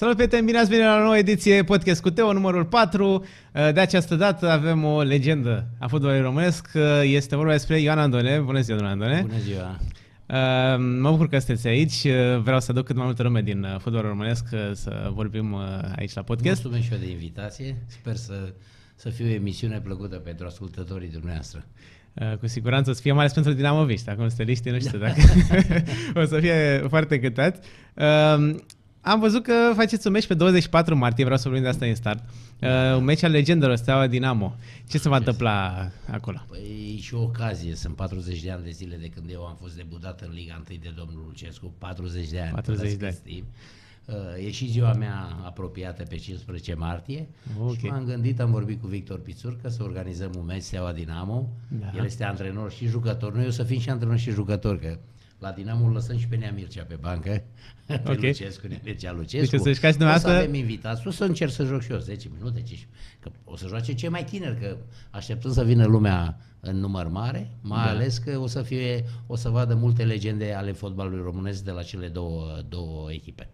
Salut, prieteni! Bine ați venit la o nouă ediție Podcast cu Teo, numărul 4. De această dată avem o legendă a fotbalului românesc. Este vorba despre Ioan Andone. Bună ziua, domnule Andone! Bună ziua! Mă bucur că sunteți aici. Vreau să aduc cât mai multă lume din fotbalul românesc să vorbim aici la podcast. Mulțumesc și eu de invitație. Sper să, să fie o emisiune plăcută pentru ascultătorii dumneavoastră. Cu siguranță o să fie mai ales pentru dinamoviști. Acum steliștii nu știu dacă o să fie foarte cântați. Am văzut că faceți un meci pe 24 martie, vreau să vorbim de asta în start. Uh, un meci al legendelor, Steaua Dinamo. Ce se va întâmpla acolo? Păi și o ocazie, sunt 40 de ani de zile de când eu am fost debutat în Liga 1 de domnul Lucescu, 40 de ani. 40 de ani. Uh, e și ziua mea apropiată pe 15 martie okay. și m-am gândit, am vorbit cu Victor Pițurcă să organizăm un meci Steaua Dinamo. Da. El este antrenor și jucător. Noi o să fim și antrenor și jucător, că la Dinamo îl lăsăm și pe Nea Mircea pe bancă, pe okay. Lucescu, Nea Mircea Lucescu. Deci să o să avem invitați, o să încerc să joc și eu 10 minute, 15, că o să joace cei mai tineri, că așteptăm să vină lumea în număr mare, mai da. ales că o să, fie, o să vadă multe legende ale fotbalului românesc de la cele două, două echipe.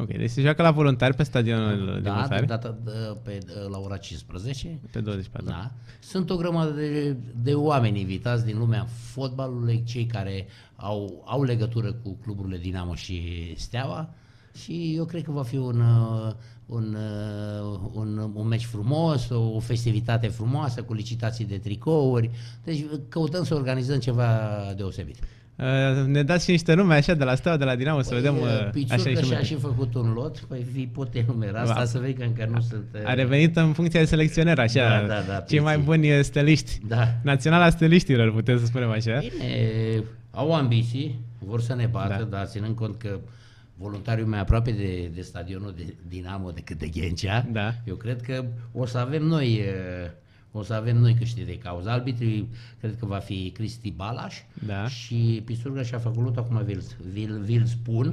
Ok, deci se joacă la voluntari pe stadionul da, de data de, pe, la ora 15. Pe 24. Da. Sunt o grămadă de, de oameni invitați din lumea fotbalului, cei care au, au legătură cu cluburile Dinamo și Steaua și eu cred că va fi un, un, un, un meci frumos, o festivitate frumoasă cu licitații de tricouri, deci căutăm să organizăm ceva deosebit. Uh, ne dați și niște nume așa de la Steaua, de la Dinamo, păi, să vedem uh, așa și și-a și făcut un lot, păi vi pot enumera asta, să vezi că încă nu sunt... Uh... A revenit în funcție de selecționer, așa, da, da, da, cei mai buni steliști. Da. Naționala steliștilor, putem să spunem așa. Bine, au ambiții, vor să ne bată, da. dar ținând cont că voluntariul mai aproape de, de stadionul de Dinamo decât de Ghencea, da. eu cred că o să avem noi... Uh, o să avem noi câștig de cauză. Arbitrii cred că va fi Cristi Balaș da. și Pisurga și-a făcut acum vi-l, vi-l, vi spun.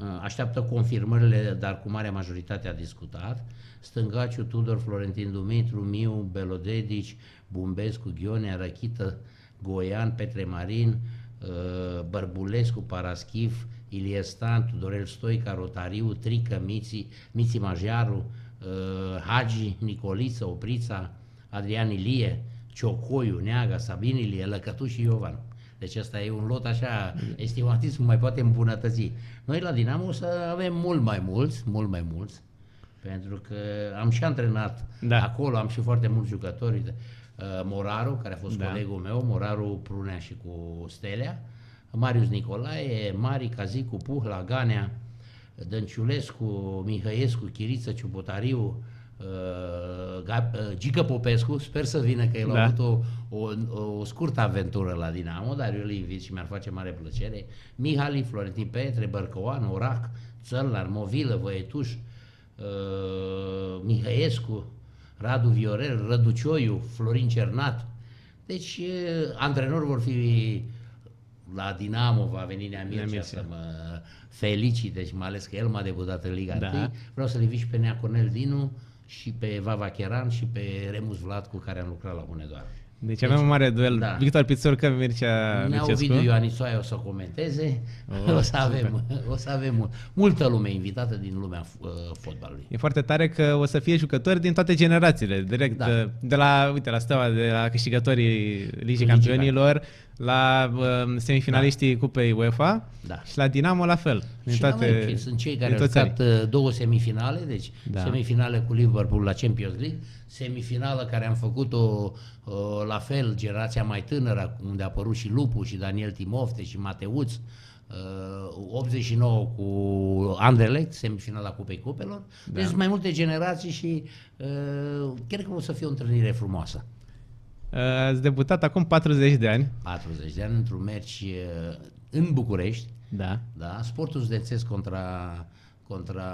Uh, așteaptă confirmările, dar cu mare majoritate a discutat. Stângaciu, Tudor, Florentin Dumitru, Miu, Belodedici, Bumbescu, Ghione, Răchită, Goian, Petre Marin, uh, Bărbulescu, Paraschiv, Ilie Stan, Tudorel Stoica, Rotariu, Trică, Miții, Miții Majaru, uh, Hagi, Nicoliță, Oprița, Adrian Ilie, Ciocoiu, Neaga, Sabin Ilie, Lăcătuș și Iovan. Deci asta e un lot așa estimatism, mai poate îmbunătăți. Noi la Dinamo o să avem mult mai mulți, mult mai mulți, pentru că am și antrenat da. acolo, am și foarte mulți jucători. Uh, Moraru, care a fost da. colegul meu, Moraru Prunea și cu Stelea, Marius Nicolae, Mari Cazicu, Puhla, Ganea, Dănciulescu, Mihăiescu, Chiriță, Ciubotariu, Uh, uh, Gică Popescu, sper să vină că el da. a avut o, o, o scurtă aventură la Dinamo, dar eu îl invit și mi-ar face mare plăcere. Mihali, Florentin Petre, Bărcoan, Orac, Țărlar, Movilă, Văietuș, uh, Mihăiescu, Radu Viorel, Răducioiu, Florin Cernat. Deci, uh, antrenori vor fi la Dinamo, va veni Nea Mircea să mă felicite și mai ales că el m-a debutat în Liga da. 1. Vreau să-l invit și pe Nea Cornel Dinu, și pe Vava Cheran și pe Remus Vlad cu care am lucrat la Hunedoara. Deci, deci avem un mare duel. Da. Victor Pițurcă, Mircea Nea Ovidiu Ioanisoaia o să comenteze. Oh, o, să avem, o să avem multă lume invitată din lumea uh, fotbalului. E foarte tare că o să fie jucători din toate generațiile. Direct da. de la, uite, la Steaua, de la câștigătorii Ligii Campionilor, la uh, semifinaliștii da. Cupei UEFA da. și la Dinamo la fel. Din și toate, noi, sunt cei care au jucat uh, două semifinale, deci da. semifinale cu Liverpool la Champions League, semifinală care am făcut-o uh, la fel, generația mai tânără, unde a apărut și Lupu și Daniel Timofte și Mateuț, uh, 89 cu Anderlecht, semifinala Cupei Cupelor. Da. Deci mai multe generații și uh, cred că o să fie o întâlnire frumoasă. Uh, ați debutat acum 40 de ani. 40 de ani într-un meci uh, în București. Da. Da, sportul județesc contra contra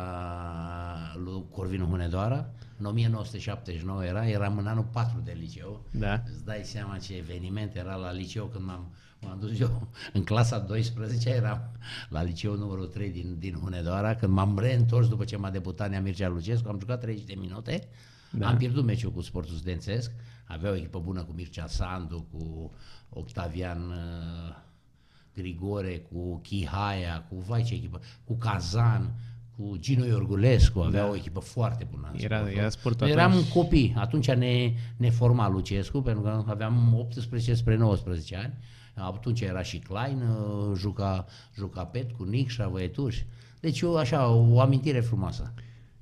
lui Corvinu Hunedoara. În 1979 era, eram în anul 4 de liceu. Da. Îți dai seama ce eveniment era la liceu când m-am, m-am dus eu în clasa 12, eram la liceu numărul 3 din, din Hunedoara, când m-am reîntors după ce m-a debutat Nea Mircea Lucescu, am jucat 30 de minute, da. am pierdut meciul cu sportul studențesc, avea o echipă bună cu Mircea Sandu, cu Octavian uh, Grigore, cu Chihaia, cu vai ce echipă, cu Kazan, cu Gino Iorgulescu, avea da. o echipă foarte bună. Era, sportul. era sportul Eram atunci. copii, atunci ne, ne forma Lucescu, pentru că aveam 18 spre 19 ani. Atunci era și Klein, uh, juca, juca Pet cu Nicșa, Văietuș. Deci eu, așa, o amintire frumoasă.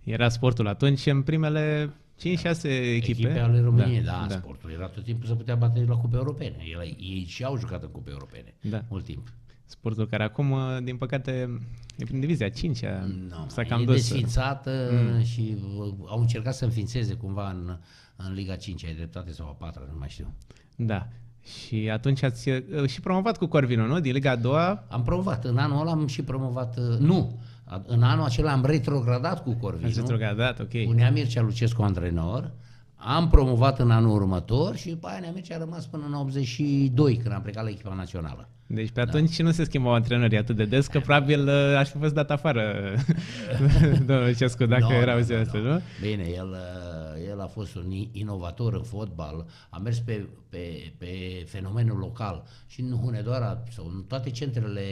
Era sportul atunci în primele 5-6 echipe. Echipe ale României, da, da, da, sportul era tot timpul să putea bate la cupe europene. Ei, ei și au jucat în cupe europene Da. mult timp. Sportul care acum, din păcate, e prin divizia 5 No, s-a cam e dus. desfințată mm. și uh, au încercat să înființeze cumva în, în Liga 5, ai dreptate, sau a 4 nu mai știu. Da. Și atunci ați uh, și promovat cu Corvino, nu? Din Liga a doua. Am promovat, în anul ăla am și promovat, uh, nu, a- în anul acela am retrogradat cu Ați Corvinu, retrogradat, ok. cu Nea Mircea Lucescu antrenor, am promovat în anul următor și după aia Nea Mircea a rămas până în 82, când am plecat la echipa națională. Deci pe atunci nu se schimbau antrenorii atât de des, că probabil uh, aș fi fost dat afară domnul Lucescu dacă Nu, erau nu, zilele astea, nu? Bine, el, uh, el a fost un i- inovator în fotbal, a mers pe, pe, pe fenomenul local și în Hunedoara sau în toate centrele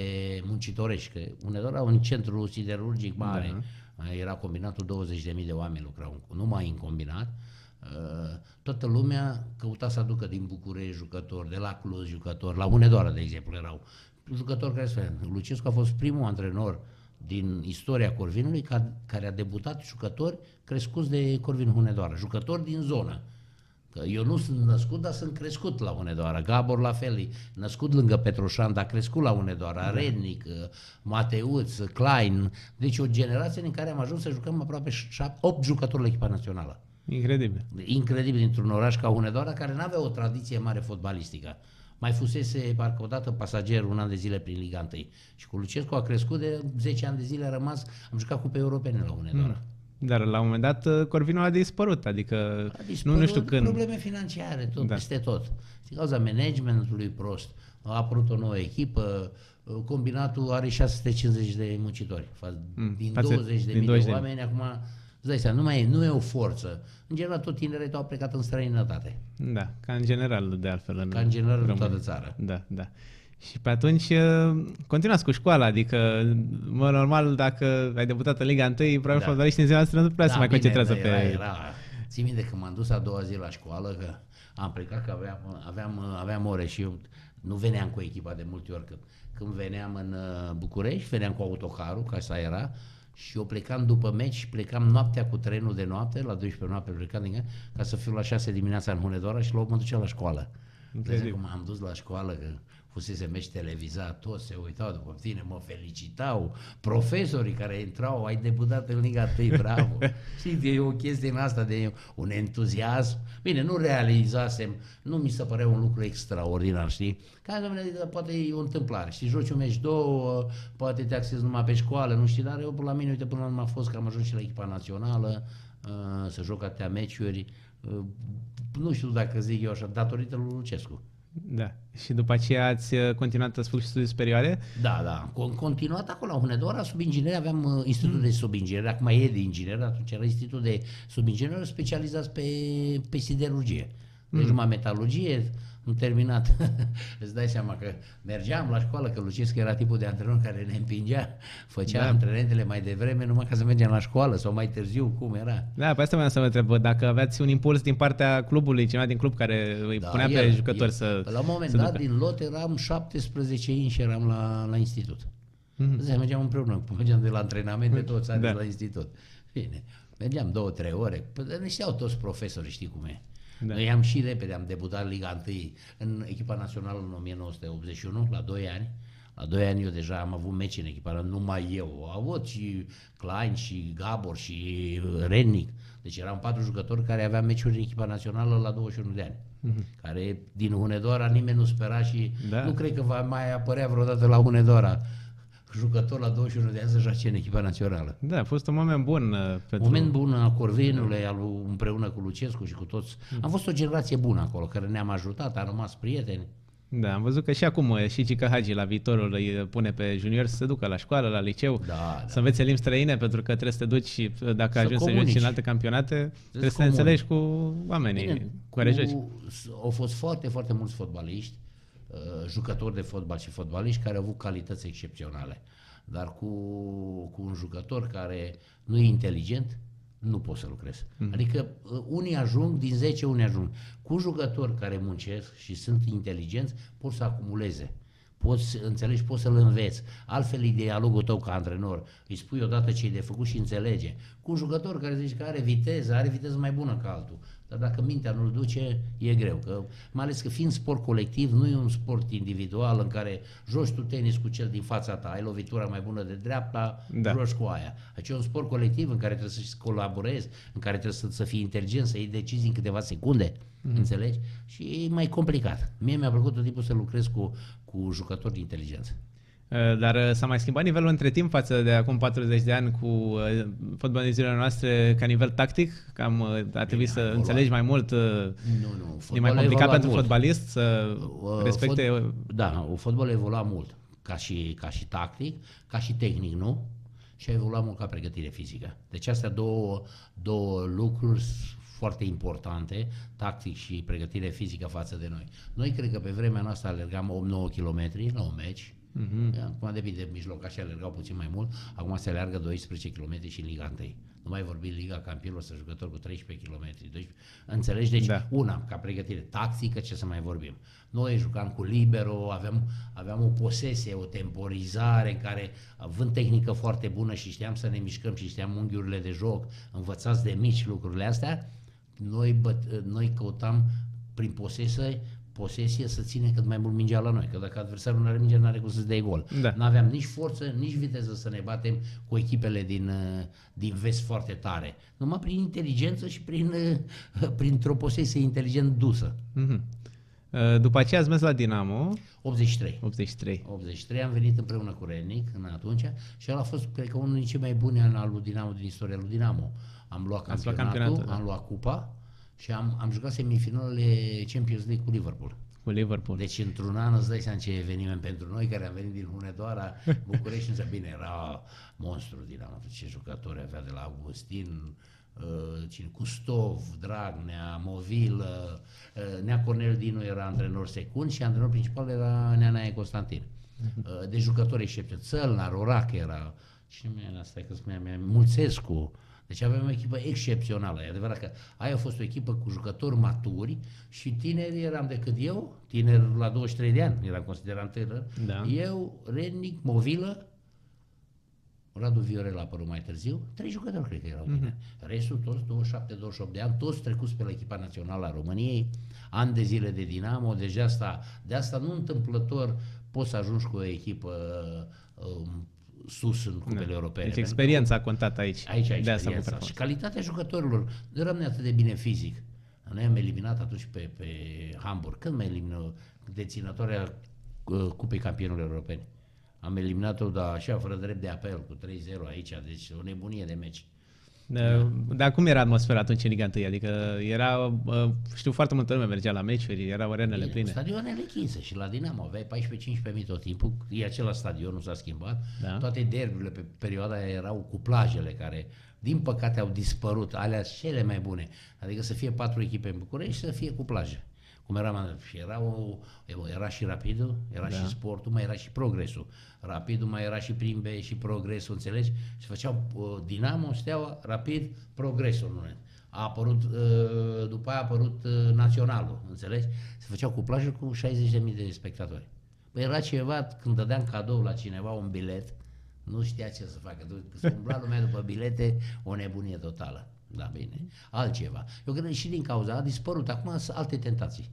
muncitorești, că Hunedoara e un centru siderurgic mare, da. era combinatul 20.000 de oameni lucrau, numai în combinat, Uh, toată lumea căuta să aducă din București jucători, de la Cluj jucători, la Hunedoara, de exemplu, erau jucători care se Lucescu a fost primul antrenor din istoria Corvinului ca, care a debutat jucători crescuți de Corvin Hunedoara, jucători din zonă. Că eu nu sunt născut, dar sunt crescut la Hunedoara. Gabor la fel, e născut lângă Petroșan, dar crescut la Hunedoara. Da. Rednic, Mateuț, Klein. Deci o generație în care am ajuns să jucăm aproape 8 jucători la echipa națională. Incredibil. Incredibil dintr-un oraș ca Hunedoara, care nu avea o tradiție mare fotbalistică. Mai fusese parcă odată pasager un an de zile prin Liga 1. Și cu Lucescu a crescut de 10 ani de zile, a rămas, am jucat cupe europene la Hunedoara. Dar la un moment dat uh, Corvino a dispărut, adică A nu, dispărut nu știu când. Probleme financiare, tot, Da. da. peste tot. Din cauza managementului prost, a apărut o nouă echipă, combinatul are 650 de muncitori. Fa- Mm, Din față- 20 de din mii 20 de de oameni, acum, îți dai seama, nu, mai e, nu e o forță. În general, tot tinerii au plecat în străinătate, Da, ca în general, de altfel. În ca în general în România. toată țara. Da, da. Și pe atunci uh, continuați cu școala, adică, mă, normal, dacă ai debutat în Liga 1, probabil da. Da. fotbaliștii din ziua noastră nu prea se mai bine, concentrează dar pe... Era, era. Țin minte că m-am dus a doua zi la școală, că am plecat, că aveam, aveam, aveam ore și eu nu veneam cu echipa de multe ori. Când, când veneam în uh, București, veneam cu autocarul, ca așa era, și eu plecam după meci și plecam noaptea cu trenul de noapte, la 12 noapte plecam din Ghencea, ca să fiu la 6 dimineața în Hunedoara și la 8 mă ducea la școală. Deci cum am dus la școală, că fusese meci televizat, toți se uitau după tine, mă felicitau, profesorii care intrau, ai debutat în Liga 1, bravo. Știți, e o chestie în asta de un entuziasm. Bine, nu realizasem, nu mi se părea un lucru extraordinar, știi? Ca domnule, adică poate e o întâmplare, știi, joci un meci două, poate te axezi numai pe școală, nu știu, dar eu la mine, uite, până la urmă a fost că am ajuns și la echipa națională, uh, să joc atâtea meciuri, uh, nu știu dacă zic eu așa, datorită lui Lucescu. Da. Și după aceea ați uh, continuat să făcut studii superioare? Da, da. Am continuat acolo la Hunedoara, sub inginer, aveam uh, institutul de subinginer, acum e de inginer, atunci era institutul de subinginer specializat pe, pe siderurgie. Deci numai metalurgie, am terminat. Îți dai seama că mergeam la școală, că Lucescu era tipul de antrenor care ne împingea, făcea Da. da. antrenamentele mai devreme, numai ca să mergem la școală sau mai târziu, cum era. Da, pe asta vreau să vă întreb, dacă aveați un impuls din partea clubului, cineva din club care îi Da, punea pe el- jucători el. să La un moment să dat, ducă. din lot, eram 17 ani și eram la, la institut. Mhm. Mm-hmm. mergeam împreună, mergeam de la antrenamente toți ani Da. da. la institut. Bine, mergeam două, trei ore, Păi, ne știau toți profesorii, știi cum e. Da. Da. Noi am și repede, am debutat în Liga 1 în echipa națională în 1981, la 2 ani. La 2 ani eu deja am avut meci în echipa, numai eu. Au avut și Klein, și Gabor, și Rennic. Deci eram patru jucători care aveam meciuri în echipa națională la 21 de ani. Mm-hmm. Care din Hunedoara nimeni nu spera și Da. da. nu cred că va mai apărea vreodată la Hunedoara jucător la 21 de ani să joace în echipa națională. Da, a fost un moment bun uh, pentru... Moment bun al Corvinului, al lui- împreună cu Lucescu și cu toți. Am fost o generație bună acolo, care ne-am ajutat, am rămas prieteni. Da, am văzut că și acum uh, și Cica Hagi la viitorul îi uh, pune pe junior să se ducă la școală, la liceu, Da, să da. învețe limbi străine, pentru că trebuie să te duci și uh, dacă Să ajungi să joci comunici. în alte campionate, trebuie să te comuni. înțelegi cu oamenii cu care joci. Au fost foarte, foarte mulți fotbaliști, uh, jucători de fotbal și fotbaliști care au avut calități excepționale. dar cu, cu un jucător care nu e inteligent, nu poți să lucrezi. Mm. Adică uh, unii ajung, din 10 unii ajung. Cu jucători care muncesc și sunt inteligenți, pot să acumuleze poți, înțelegi, poți să-l înveți. Altfel e dialogul tău ca antrenor. Îi spui odată ce e de făcut și înțelege. Cu un jucător care zice că are viteză, are viteză mai bună ca altul. Dar dacă mintea nu-l duce, e greu. Că, mai ales că fiind sport colectiv, nu e un sport individual în care joci tu tenis cu cel din fața ta, ai lovitura mai bună de dreapta, da. joci cu aia. Aici e un sport colectiv în care trebuie să colaborezi, în care trebuie să, să fii inteligent, să iei decizii în câteva secunde. Mm-hmm. Înțelegi? Și e mai complicat. Mie mi-a plăcut tot timpul să lucrez cu, cu jucători de inteligență. Uh, dar uh, s-a mai schimbat nivelul între timp față de acum 40 de ani cu uh, fotbaliziile noastre ca nivel tactic? Cam a trebuit să evoluat. înțelegi mai mult? Nu, nu. E mai complicat pentru mult. fotbalist să uh, respecte... Fot... Da, fotbalul a evoluat mult ca și, ca și tactic, ca și tehnic, nu? Și a evoluat mult ca pregătire fizică. Deci astea două, două lucruri foarte importante, tactic și pregătire fizică față de noi. Noi cred că pe vremea noastră alergam 8-9 km la un meci, Uh-huh. Acum depinde, mijlocașii alergau puțin mai mult, acum se alergă 12 km și în Liga 1. Nu mai vorbi Liga Campionilor să jucători cu 13 km. 12. Înțelegi? Deci da. una, ca pregătire tactică, ce să mai vorbim. Noi jucam cu libero, aveam, aveam o posesie, o temporizare în care, având tehnică foarte bună și știam să ne mișcăm și știam unghiurile de joc, învățați de mici lucrurile astea, noi, băt, noi căutam prin posesie posesie să ține cât mai mult mingea la noi, că dacă adversarul nu are minge, nu are cum să-ți dea gol. Da. Nu aveam nici forță, nici viteză să ne batem cu echipele din, uh, din vest foarte tare. Numai prin inteligență și prin, uh, printr-o posesie inteligent dusă. Mm-hmm. După aceea ați mers la Dinamo? 83. 83. 83 am venit împreună cu Renic în atunci și el a fost, cred că, unul din cei mai buni ani al lui Dinamo din istoria lui Dinamo. Am luat campionatul, luat campionatul da. am luat cupa, și am, am jucat semifinalele Champions League cu Liverpool. Cu Liverpool. Deci într-un an îți dai seama ce eveniment pentru noi care am venit din Hunedoara, București, însă bine, era monstru din am ce jucători avea de la Augustin, uh, cine, Custov, Dragnea, Movil, uh, Nea Cornel Dinu era antrenor secund și antrenor principal era Neanae Constantin. Mhm. Uh, de jucători excepție, Țălnar, Orac era, cine mi asta că spunea, Mulțescu, deci avem o echipă excepțională. E adevărat că aia a fost o echipă cu jucători maturi și tineri eram decât eu, tineri la 23 de ani, eram considerat tânăr. Da. Eu, Rennic, Movilă, Radu Viorel a apărut mai târziu, trei jucători cred că erau tineri. Mm-hmm. Restul toți 27-28 de ani, toți trecuți pe la echipa națională a României, ani de zile de Dinamo, deci de asta, de asta nu întâmplător poți să ajungi cu o echipă um, sus în cupele da. europene. Deci experiența a contat aici. Aici, aici de asta și calitatea jucătorilor. Nu eram atât de bine fizic. Noi am eliminat atunci pe, pe Hamburg. Când mai elimină deținătoarea uh, Cupei Campionilor Europeni? Am eliminat-o, dar așa, fără drept de apel, cu 3-0 aici, deci o nebunie de meci. Da. Dar cum era atmosfera atunci în Liga 1? Adică era, știu, foarte multă lume mergea la meciuri, erau arenele Bine, pline. Stadioanele închise și la Dinamo aveai 14-15 mii tot timpul, e același stadion, nu s-a schimbat. Da. Toate derburile pe perioada aia erau cu plajele care, din păcate, au dispărut, alea cele mai bune. Adică să fie patru echipe în București și să fie cu plaje cum era, era, o, era și Rapidul, era da. și Sportul, mai era și Progresul. Rapidul mai era și Prim B și Progresul, înțelegi? Și făceau uh, Dinamo, Steaua, Rapid, Progresul. Nu? A apărut, uh, după aia a apărut uh, Naționalul, înțelegi? Se făceau cu plajă cu 60.000 de spectatori. Păi era ceva, când dădeam cadou la cineva un bilet, nu știa ce să facă. Se umbla lumea după bilete, o nebunie totală. Da, bine. Altceva. Eu cred că și din cauza a dispărut. Acum sunt alte tentații.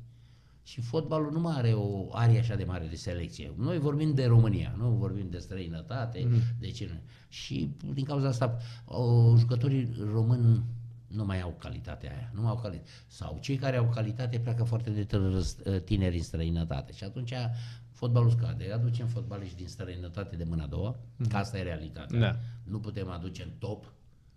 Și fotbalul nu mai are o arie așa de mare de selecție. Noi vorbim de România, nu vorbim de străinătate, mm-hmm. de ce Și din cauza asta, o, jucătorii români nu mai au calitatea aia, nu mai au calitate. Sau cei care au calitate pleacă foarte de tineri în străinătate. Și atunci fotbalul scade. Aducem fotbaliști din străinătate de mâna a doua, mm-hmm. că asta e realitatea. Da. Nu putem aduce în top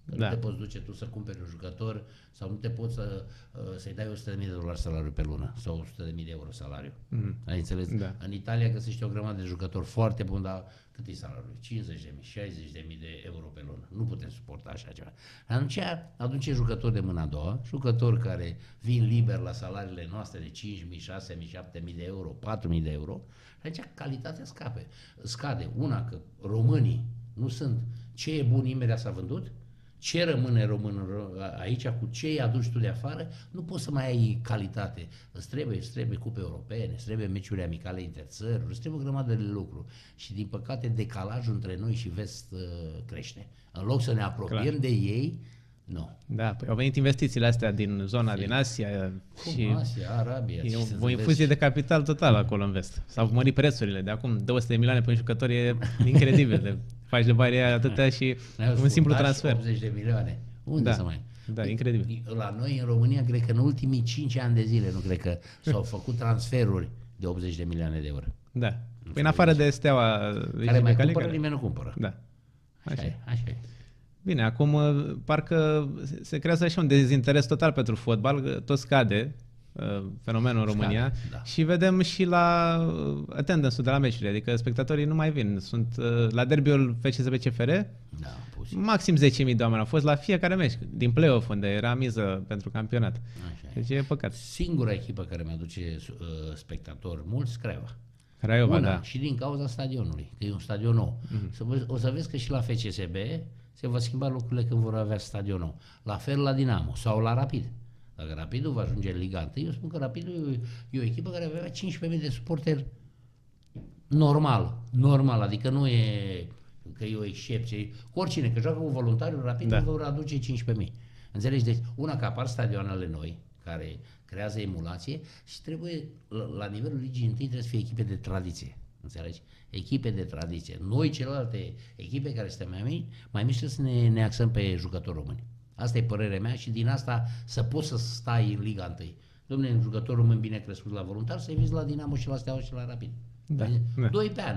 Că Da. Nu te poți duce tu să cumperi un jucător sau nu te poți să, uh, să-i dai 100.000 de dolari salariu pe lună sau 100.000 de euro salariu. Mhm. Ai înțeles? Da. În Italia găsești o grămadă de jucători foarte buni, dar cât e salariul? 50.000, 60.000 de euro pe lună. Nu putem suporta așa ceva. Atunci aduce jucători de mâna a doua, jucători care vin liber la salariile noastre de 5.000, 6.000, 7.000 de euro, 4.000 de euro, și atunci calitatea scape, scade. Una, că românii nu sunt ce e bun imediat s-a vândut, ce rămâne român în ro- aici, cu ce îi aduci tu de afară, nu poți să mai ai calitate. Îți trebuie, îți trebuie cupe europene, îți trebuie meciuri amicale interțări, îți trebuie o grămadă de lucruri. Și din păcate decalajul între noi și vest uh, crește. În loc să ne apropiem Clar. de ei, nu. Da, păi au venit investițiile astea din zona din Asia Cum și Asia, Arabia, e ce o, să o vezi? infuzie de capital total acolo în vest. S-au mărit prețurile. De acum 200 de milioane pe un jucător e incredibil. De, faci de bani aia atâtea și Ne-au un simplu sfurtat și transfer. 80 de milioane. Unde Da. să mai... Da, incredibil. La noi, în România, cred că în ultimii 5 ani de zile, nu cred că s-au făcut transferuri de 80 de milioane de euro. Da. Păi în afară de steaua Care mai Cali, cumpără, care- nimeni nu cumpără. Da. Așa e, așa e. Bine, acum uh, parcă se- se creează așa un dezinteres total pentru fotbal, că tot scade uh, fenomenul în Scade, România da. și vedem și la uh, attendance-ul de la meciuri, adică spectatorii nu mai vin. Sunt uh, la derbiul FCSB CFR, Da, pus. maxim 10.000 de oameni au fost la fiecare meci, din play-off, unde era miză pentru campionat. Așa e. Deci e păcat. Singura echipă care mi-aduce uh, spectatori mulți, Craiova. Craiova, Una, da. și din cauza stadionului, că e un stadion nou. Mhm. Să vă, o să vezi că și la FCSB se va schimba lucrurile când vor avea stadion nou. La fel la Dinamo sau la Rapid. Dacă Rapidul va ajunge în Liga 1, eu spun că Rapidul e, e o echipă care va avea 15.000 de suporteri normal, normal, adică nu e că e o excepție. Cu oricine, că joacă cu voluntariul, Rapid Da. da. vor aduce 15.000. Înțelegi? Deci, una că apar stadioanele noi, care creează emulație și trebuie, la, la nivelul ligii întâi, trebuie să fie echipe de tradiție. Înțelegi? Echipe de tradiție. Noi, celelalte echipe care suntem mai mici, mai mici trebuie să ne, ne axăm pe jucători români. Asta e părerea mea și din asta să poți să stai în Liga 1. Domnule, un jucător român bine crescut la voluntar, să-i vizi la Dinamo și la Steaua și la Rapid. Da, Doi- da. Doi pe an.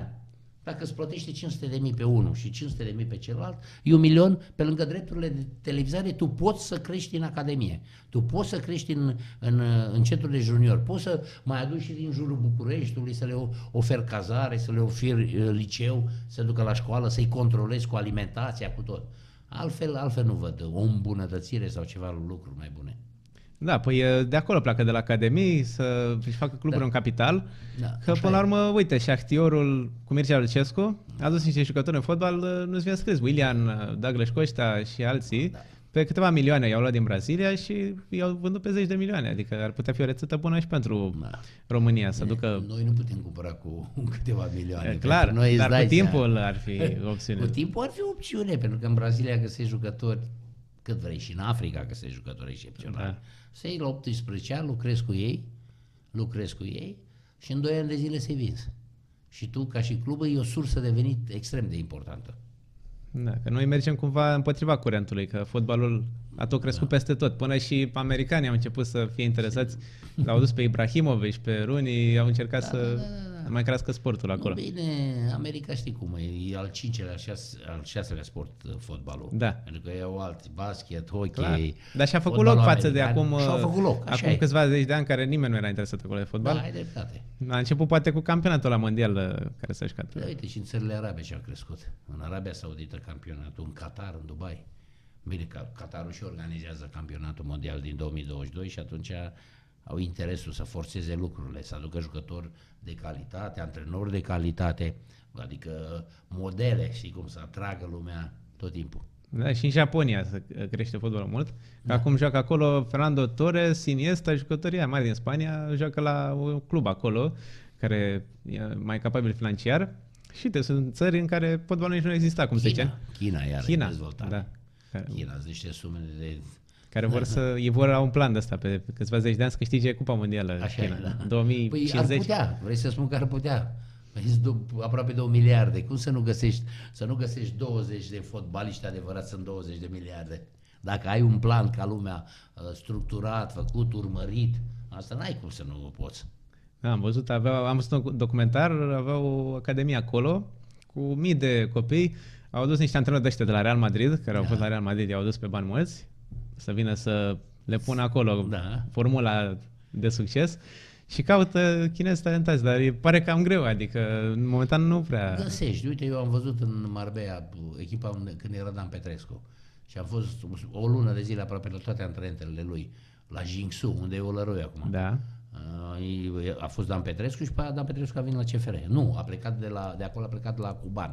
Dacă îți plătește 500 de mii pe unul și 500 de mii pe celălalt, e un milion, pe lângă drepturile de televizare, tu poți să crești în academie. Tu poți să crești în, în, în centrurile junior. Poți să mai aduci și din jurul Bucureștiului, să le o- oferi cazare, să le oferi uh, liceu, să ducă la școală, să-i controlezi cu alimentația, cu tot. Altfel, altfel nu văd o îmbunătățire sau ceva lucruri mai bune. Da, păi e, de acolo pleacă de la Academii să își facă cluburi Da. în capital. Da, Că așa până la e. urmă, uite, și actiorul cu Mircea Lucescu a dus niște jucători în fotbal, uh, nu-ți vine scris, William, uh, Douglas Costa și alții, Da. Pe câteva milioane i-au luat din Brazilia și i-au vândut pe zeci de milioane. Adică ar putea fi o rețetă bună și pentru Da. România să ducă... Noi nu putem cumpăra cu câteva milioane. E, clar, Pentru noi îți dar dai cu timpul seama. ar fi o opțiune. Cu timpul ar fi o opțiune, pentru că în Brazilia găsești jucători cât vrei și în Africa găsești jucători excepționali. Da. Să iei la 18 ani, lucrezi cu ei, lucrezi cu ei și în 2 ani de zile se vinzi. Și tu, ca și club, e o sursă de venit extrem de importantă. Da, că noi mergem cumva împotriva curentului, că fotbalul a tot crescut da. peste tot. Până și americanii au început să fie interesați, l-au dus pe Ibrahimovic, pe Rooney, au încercat Da, să da, da, da. Mai crească sportul acolo. Nu, bine, America știi cum e, e al cincelea, al, șase, al șaselea sport uh, fotbalul. Da. Pentru că au alți, basket, hockey, Clar. Dar și-a făcut fotbalul loc față de american. acum, Și-au făcut loc, așa acum e. câțiva zeci de ani, care nimeni nu era interesat acolo de fotbal. Da, ai dreptate. A început poate cu campionatul la mondial uh, care s-a jucat. Da, uite, și în țările arabe și-au crescut. În Arabia Saudită campionatul, în Qatar, în Dubai. Bine, că Qatarul și organizează campionatul mondial din 2022 și atunci au interesul să forțeze lucrurile, să aducă jucători de calitate, antrenori de calitate, adică modele și cum să atragă lumea tot timpul. Da, și în Japonia se crește fotbalul mult. Că Da. Acum joacă acolo Fernando Torres, Iniesta, jucătorii aia mari din Spania, joacă la un club acolo, care e mai capabil financiar. Și te sunt țări în care fotbalul nici nu exista, cum se China, zice. China iar China, dezvoltare. da. Care, China, sunt niște sume de... care vor să, ei vor la un plan de ăsta pe câțiva zeci de ani să câștige Cupa Mondială Așa China. e, da. 2050. Păi ar putea, vrei să spun că ar putea. Păi sunt do- aproape 2 miliarde. Cum să nu găsești, să nu găsești 20 de fotbaliști adevărați sunt 20 de miliarde? Dacă ai un plan ca lumea uh, structurat, făcut, urmărit, asta n-ai cum să nu o poți. Da, am văzut, aveau, am văzut un documentar, aveau o academie acolo cu mii de copii. au adus niște antrenori de ăștia de la Real Madrid, care au fost la Real Madrid, i-au adus pe bani mulți, să vină să le pună acolo Da. formula de succes și caută chinezi talentați, dar îi pare cam greu, adică în momentan nu prea... Găsești. Uite, eu am văzut în Marbella echipa unde, când era Dan Petrescu și am fost o lună de zile aproape la toate antrenentele lui, la Jingsu, unde e Olăroi acum. Da. Uh, A fost Dan Petrescu și pe aia Dan Petrescu a venit la CFR. Nu, a plecat de, la, de acolo, a plecat la Cuban.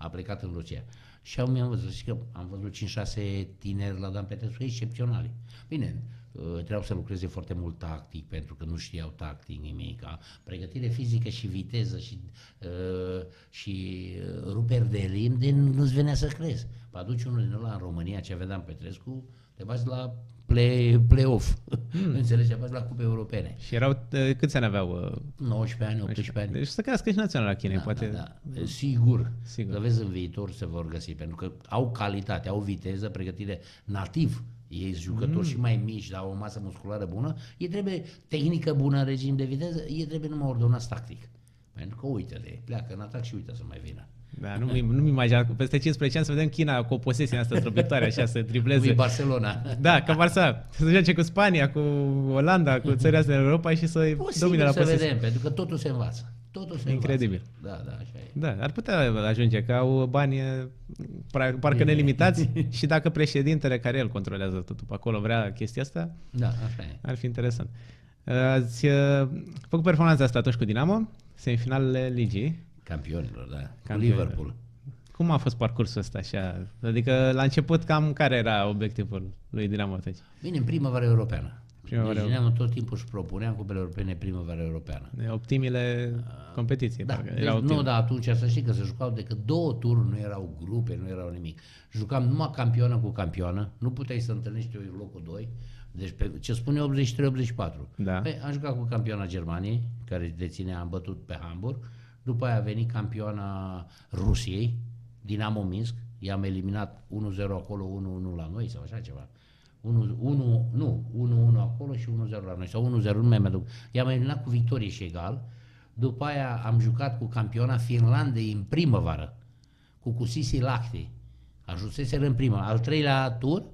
A plecat în Rusia. Și am, am văzut, și că am văzut 5-6 tineri la Dan Petrescu excepționali. Bine, uh, trebuiau să lucreze foarte mult tactic, pentru că nu știau tactic nimic. Pregătire fizică și viteză și, uh, și uh, ruperi de limbi, de nu-ți venea să crezi. Pă aduci unul din ăla în România, ce aveam Petrescu, te bagi la play, play-off. Mm. Înțelegi? Te bagi la cupe europene. Și erau, uh, câți ani aveau? uh, 19 ani, 18 ani. Deci să crească și naționala Chinei, Da, poate... da, da. Sigur. Sigur. Că vezi în viitor se vor găsi, pentru că au calitate, au viteză, pregătire nativ. Ei sunt jucători mm. și mai mici, dar au o masă musculară bună. Ei trebuie tehnică bună, regim de viteză, ei trebuie numai ordonați tactic. Pentru că uite-te, pleacă în atac și uite să mai vină. Da, nu mi nu imagina că peste 15 ani să vedem China cu o posesie asta străbitoare, așa, să Lui tripleze. Barcelona. Da, ca Barça. Să se joace cu Spania, cu Olanda, cu țările astea în Europa și să domine Posibil la să posesie. vedem, pentru că totul se învață. Totul se Incredibil. învață. Da, da, așa e. Da, ar putea ajunge că au bani eh, pra- parcă nelimitați și dacă președintele care el controlează totul pe acolo vrea chestia asta, Da, așa e. ar fi interesant. Uh, Ați uh, făcut performanța asta atunci cu Dinamo, semifinalele ligii. Campionilor, da. Cu Campionilor. Liverpool. Cum a fost parcursul ăsta așa? Adică la început cam care era obiectivul lui Dinamo atunci? Bine, în primăvara europeană. Primăvara deci Dinamo tot timpul își propuneam cupele europene primăvara europeană. De Optimile competiții. Da, parcă deci erau nu, optime. dar atunci să știi că se jucau decât două tururi, nu erau grupe, nu erau nimic. Jucam numai campioană cu campioană, nu puteai să întâlnești eu locul 2, deci pe, ce spune 83-84. Da. Păi, am jucat cu campioana Germaniei, care deținea, am bătut pe Hamburg, după aia a venit campioana Rusiei, Dinamo Minsk, i-am eliminat 1-0 acolo, 1-1 la noi sau așa ceva. 1, 1, nu, 1-1 acolo și 1-0 la noi, sau 1-0, nu mi-am aduc. I-am eliminat cu victorie și egal. După aia am jucat cu campiona Finlandei în primăvară, cu Cusisi Lahti. Ajunseseră în prima, al treilea tur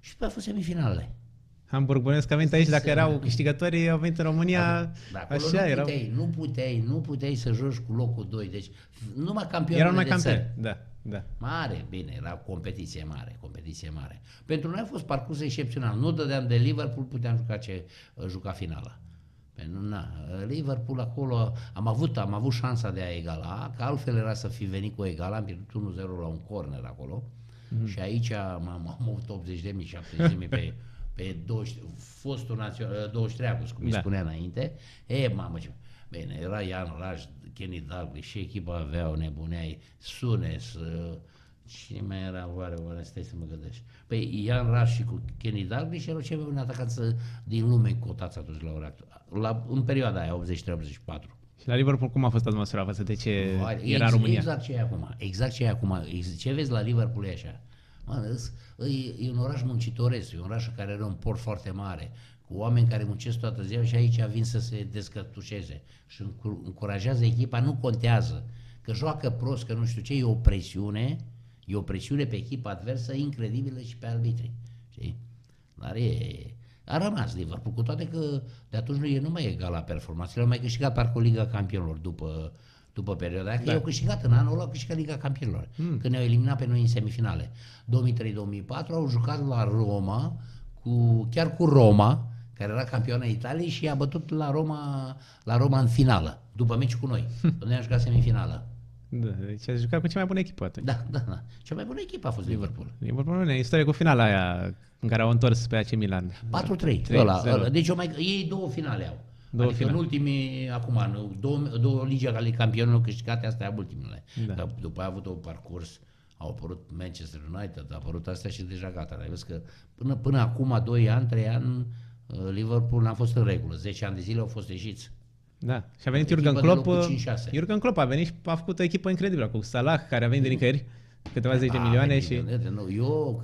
și după aia a fost semifinalele. Hamburg bănuiesc că a venit aici, dacă erau câștigătorii, au venit în România, Dar acolo așa nu erau. puteai, nu puteai, nu puteai să joci cu locul 2, deci numai campionii Erau mai de campioni. țări. Da, da. Mare, bine, era competiție mare, competiție mare. Pentru noi a fost parcurs excepțional. Nu dădeam de Liverpool, puteam juca ce uh, juca finala. Pentru na, uh, Liverpool acolo am avut, am avut șansa de a egala, că altfel era să fi venit cu egal, am pierdut 1-0 la un corner acolo. Mm. Și aici am, am avut 80 de mii, 70 de mii pe, pe 20, fostul național, 23 august, cum da. Da. îi spunea înainte. E, mamă, ce... Bine, era Ian Raj, Kenny Dalglish și echipa avea o nebuneai, Sunes, uh, cine mai era, oare, oare, stai să mă gândești. Păi Ian Rush și cu Kenny Dalglish erau cei mai buni atacanți din lume cotați atunci la ora actuală. La, în perioada aia, 83-84. Și la Liverpool cum a fost atmosfera față de ce Vai, era în ex- România? Exact ce e acum. Exact ce e acum. Ex- Ce vezi la Liverpool e așa. Mă, îs- e, e un oraș muncitoresc, e un oraș care are un port foarte mare, cu oameni care muncesc toată ziua și aici vin să se descătușeze și încur- încurajează echipa, nu contează. Că joacă prost, că nu știu ce, e o presiune, e o presiune pe echipa adversă incredibilă și pe arbitri. Știi? Dar e, a rămas Liverpool, cu toate că de atunci nu e numai egal la performanțele, au mai câștigat parcă o Liga Campionilor după, după perioada aia, că Da. ei au câștigat în anul ăla, au câștigat Liga Campionilor, mm. când ne-au eliminat pe noi în semifinale. 2003-2004 au jucat la Roma, cu, chiar cu Roma, care era campioana Italiei și i-a bătut la Roma, la Roma în finală, după meci cu noi, unde a jucat semifinală. Da, deci a jucat cu cea mai bună echipă atunci. Da, da, da. Cea mai bună echipă a fost Liverpool. Liverpool nu e istorie cu finala aia în care au întors pe AC Milan. 4-3, Trei, ăla, zero. ăla. Deci o mai, ei două finale au. Două adică finale. în ultimii, acum, în două, două ligi ale campionilor câștigate, astea au ultimele. Da. Dar după aia a avut un parcurs, au apărut Manchester United, a apărut astea și deja gata. Ai văzut că până, până acum, 2 ani, 3 ani, uh, Liverpool n-a fost în regulă. 10 ani de zile au fost ieșiți. Da. Și a venit Echipă Jurgen de Klopp. locul uh, 5-6. Jurgen Klopp a venit și a făcut o echipă incredibilă cu Salah, care a venit de nicăieri, câteva zeci de A, milioane venit, și... vedeți, Nu, eu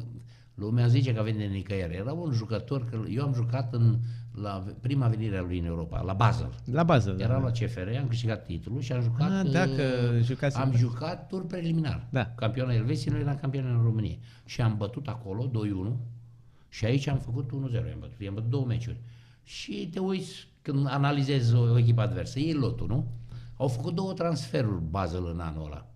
Lumea zice că vine nicăieri. Era un jucător, că eu am jucat în, la prima venire a lui în Europa, la Basel. La bază, da. Era la CFR, am câștigat titlul și am jucat... Ah, dacă uh, jucați în Am Basel. jucat tur preliminar. Da. Campioana Elveției, noi eram campioni în România. Și am bătut acolo 2-1 și aici am făcut 1-0. I-am bătut, i-am bătut două meciuri. Și te uiți când analizezi o, o echipă adversă, e lotul, nu? Au făcut două transferuri Basel în anul ăla.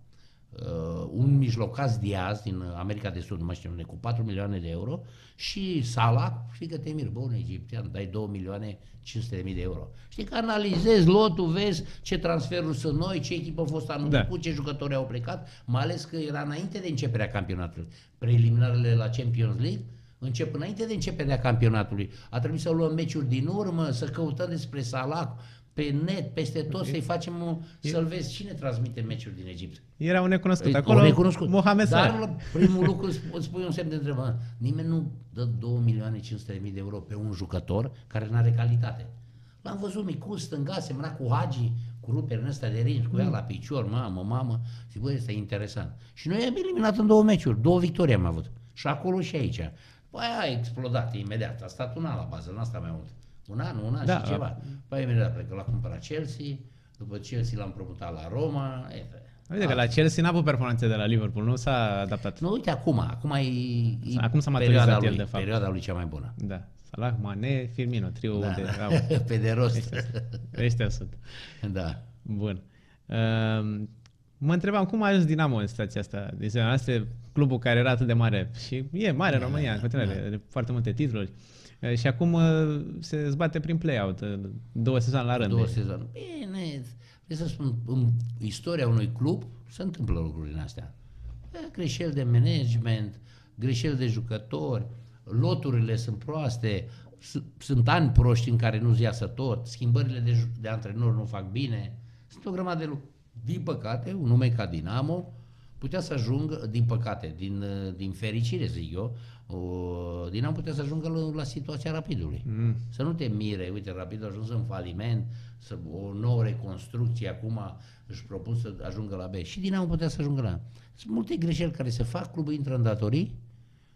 Uh, un mijlocaș Diaz din America de Sud, nu mai știu unde, cu 4 milioane de euro și Salah, știi că te mir, bă, un egiptean, dai 2 milioane 500 de mii de euro. Știi că analizezi lotul, vezi ce transferuri sunt noi, ce echipă a fost anul Da. trecut, ce jucători au plecat, mai ales că era înainte de începerea campionatului. Preliminarele la Champions League încep înainte de începerea campionatului. A trebuit să luăm meciuri din urmă, să căutăm despre Salah pe net, peste tot, să-i facem, o- să-l vezi cine transmite meciuri din Egipt. Era un necunoscut. Acolo, Acolo, recunoscut. Mohamed Dar Salah. la primul lucru îți îți pui un semn de întrebare. Nimeni nu dă 2 milioane 500 de mii de euro pe un jucător care nu are calitate. L-am văzut micuț, stânga, semna cu Hagi, cu ruperi în ăsta de rinci, cu ea la picior, mamă, mamă. Zic, băi, este interesant. Și noi am eliminat în două meciuri, două victorii am avut. Și acolo și aici. Păi a explodat imediat, a stat un an la bază, n-a stat mai mult. Un an, un an Da, și ceva. Păi imediat plecă, l-a cumpărat Chelsea, după Chelsea l-am promutat la Roma. E, Uite că la Chelsea n-a avut performanțe de la Liverpool, nu s-a adaptat. Nu, uite, acum, acum e, e Acum s-a perioada maturizat el, lui, de fapt. perioada lui cea mai bună. Da. Salah, Mane, Firmino, trio Da. de... Au, Pe de rost. ăștia sunt. da. Bun. Uh, mă întrebam cum a ajuns Dinamo în situația asta din ziua noastră, clubul care era atât de mare și e mare în România în continuare, are foarte multe titluri uh, și acum uh, se zbate prin play-out, uh, două sezoane la rând. Două sezoane. Bine, trebuie să spun, în istoria unui club se întâmplă lucruri din astea. E, Greșeli de management, greșeli de jucători, loturile sunt proaste, s- sunt ani proști în care nu-ți iasă tot, schimbările de, ju- de antrenori nu fac bine, sunt o grămadă de lucruri. Din păcate, un nume ca Dinamo putea să ajungă, din păcate, din, uh, din fericire, zic eu, o, Dinamo putea să ajungă la, la situația Rapidului. Mm. Să nu te mire, uite, Rapid a ajuns în faliment, să, o nouă reconstrucție, acum își propun să ajungă la B. Și Dinamo putea să ajungă la Sunt multe greșeli care se fac, clubul intră în datorii,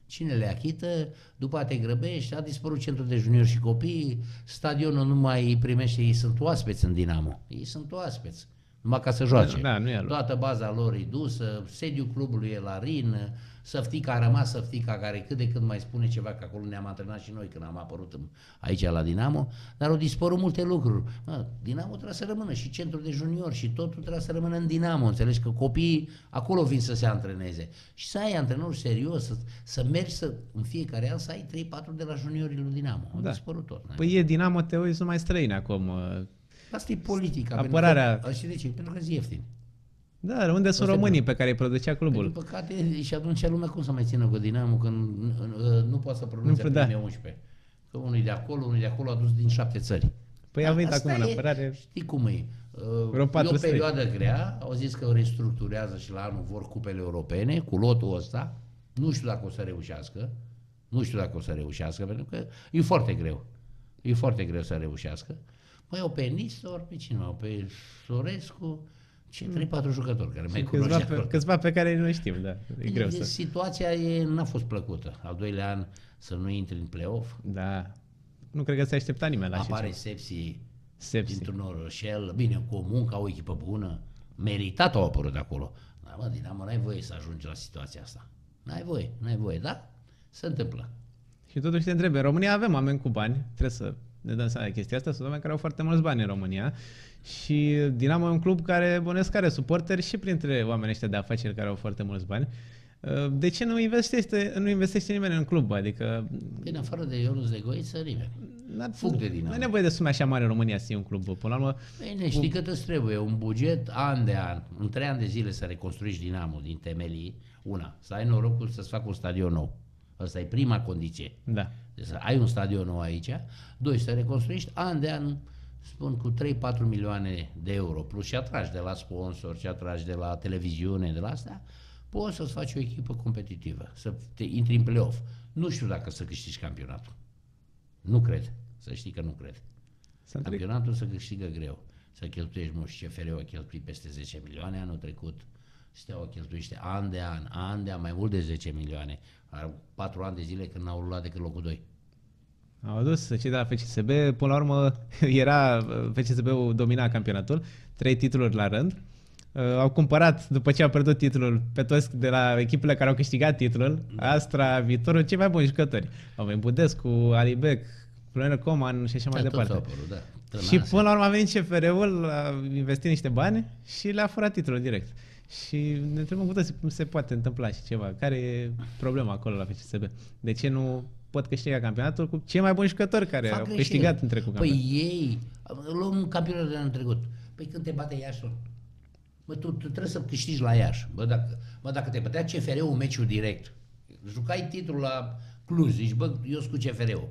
cine le achită, după a te grăbești, a dispărut centrul de juniori și copii, stadionul nu mai îi primește, ei sunt oaspeți în Dinamo, ei sunt oaspeți, numai ca să joace. Da, nu e al lor. Toată baza lor e dusă, sediul clubului e la Rin, Săftica a rămas Săftica care cât de cât mai spune ceva, că acolo ne-am antrenat și noi când am apărut în, aici la Dinamo, dar au dispărut multe lucruri. Mă, Dinamo trebuie să rămână și centrul de junior și totul trebuie să rămână în Dinamo, înțelegi că copiii acolo vin să se antreneze. Și să ai antrenor serios, să, să mergi să, în fiecare an să ai 3-4 de la juniorii lui Dinamo. Au Da. dispărut tot. n-ai. Păi e Dinamo, te uiți numai străini acum. uh, Asta e politica. Apărarea- Pentru că, știi de ce? Pentru că e ieftin. Da, unde sunt Asta e românii pe care îi producea Păi, clubul? din păcate, și atunci lumea cum să mai țină cu Dinamo când nu, nu poate să pronunțe Nu, da. primele 11. Că unul e de acolo, unul e de acolo, a dus din șapte țări. Păi a venit Asta acum în e- apărare. Știi cum e? Uh, Vreo e patru o străini. perioadă grea, au zis că restructurează și la anul vor cupele europene cu lotul ăsta. Nu știu dacă o să reușească. Nu știu dacă o să reușească, pentru că e foarte greu. E foarte greu să reușească. Mai au pe Nistor, pe cine mai au? Pe Sorescu, ce 3-4 jucători care mai Și cunoști câțiva, pe, acolo. câțiva pe care nu știm, da. E Bine, greu deci să... Situația e, n-a fost plăcută. Al doilea an să nu intri în play-off. Da. Nu cred că se aștepta nimeni la așa Apare ceva. Sepsi Sepsi. dintr-un orășel, bine, cu o muncă, o echipă bună, meritat au apărut acolo. Dar mă, Dinamo, n-ai voie să ajungi la situația asta. N-ai voie, n-ai voie, da? Se întâmplă. Și totuși te întrebe, în România avem oameni cu bani, trebuie să ne dăm seama de chestia asta, sunt oameni care au foarte mulți bani în România și Dinamo e un club care bănesc are suporteri și printre oamenii ăștia de afaceri care au foarte mulți bani. Uh, De ce nu investește, nu investește nimeni în club? Adică Bine, afară de Ionuț de Goiță, nimeni. n-ar- Fug de Dinamo. Nu e nevoie de sume așa mari în România să iei un club. Până la urmă, Bine, știi cât îți trebuie? Un buget an de an, în trei ani de zile să reconstruiești Dinamo din temelii, una, să ai norocul să-ți facă un stadion nou. Asta e prima condiție. da. Deci să ai un stadion nou aici, doi, să reconstruiești an de an, spun, cu 3-4 milioane de euro, plus și atragi de la sponsor, și atragi de la televiziune, de la asta, poți să-ți faci o echipă competitivă, să te intri în play-off. Nu știu dacă să câștigi campionatul. Nu cred. Să știi că nu cred. Să întreb. Campionatul se câștigă greu. Să cheltuiești mult și CFR-ul a cheltuit peste 10 milioane anul trecut. Steaua cheltuiește an de an, an de an, mai mult de 10 milioane. Are patru ani de zile când n-au luat decât locul 2. Au adus cei de la FCSB, până la urmă era, FCSB-ul domina campionatul, trei titluri la rând. Uh, au cumpărat, după ce au pierdut titlul, pe toți de la echipele care au câștigat titlul, Astra, Viitorul, cei mai buni jucători. Au Budescu, Alibec, Florin Coman și așa mai Da, toți departe. au apărut, da. Și Tănase. până la urmă a venit CFR-ul, a investit niște bani și le-a furat titlul direct. Și ne întrebăm cu toții cum se poate întâmpla și ceva. Care e problema acolo la FCSB? De ce nu pot câștiga campionatul cu cei mai buni jucători care Fac au greșeli. câștigat în trecut campionatul? Păi ei, luăm campionatul de anul trecut. Păi când te bate Iașul? Bă, tu, tu trebuie să câștigi la Iași. Bă, dacă, bă, dacă te bătea CFR-ul meciul direct, jucai titlul la Cluj, zici, bă, eu sunt cu CFR-ul.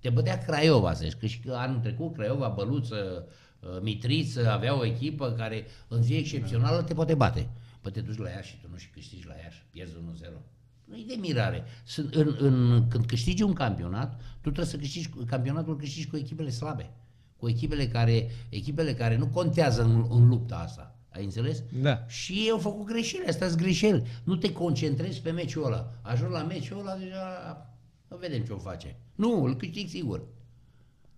Te bătea Craiova, să zici, că anul trecut Craiova, Băluță, uh, Mitriță, avea o echipă care în zi excepțională te poate bate. Păi te duci la Iași și tu nu și câștigi la Iași, pierzi 1-0. Nu e de mirare. Sunt, în, în, când câștigi un campionat, tu trebuie să câștigi campionatul, îl câștigi cu echipele slabe. Cu echipele care, echipele care nu contează în, în lupta asta. Ai înțeles? Da. Și ei au făcut greșeli, astea sunt greșeli. Nu te concentrezi pe meciul ăla. Ajung la meciul ăla, deja nu vedem ce o face. Nu, îl câștig sigur.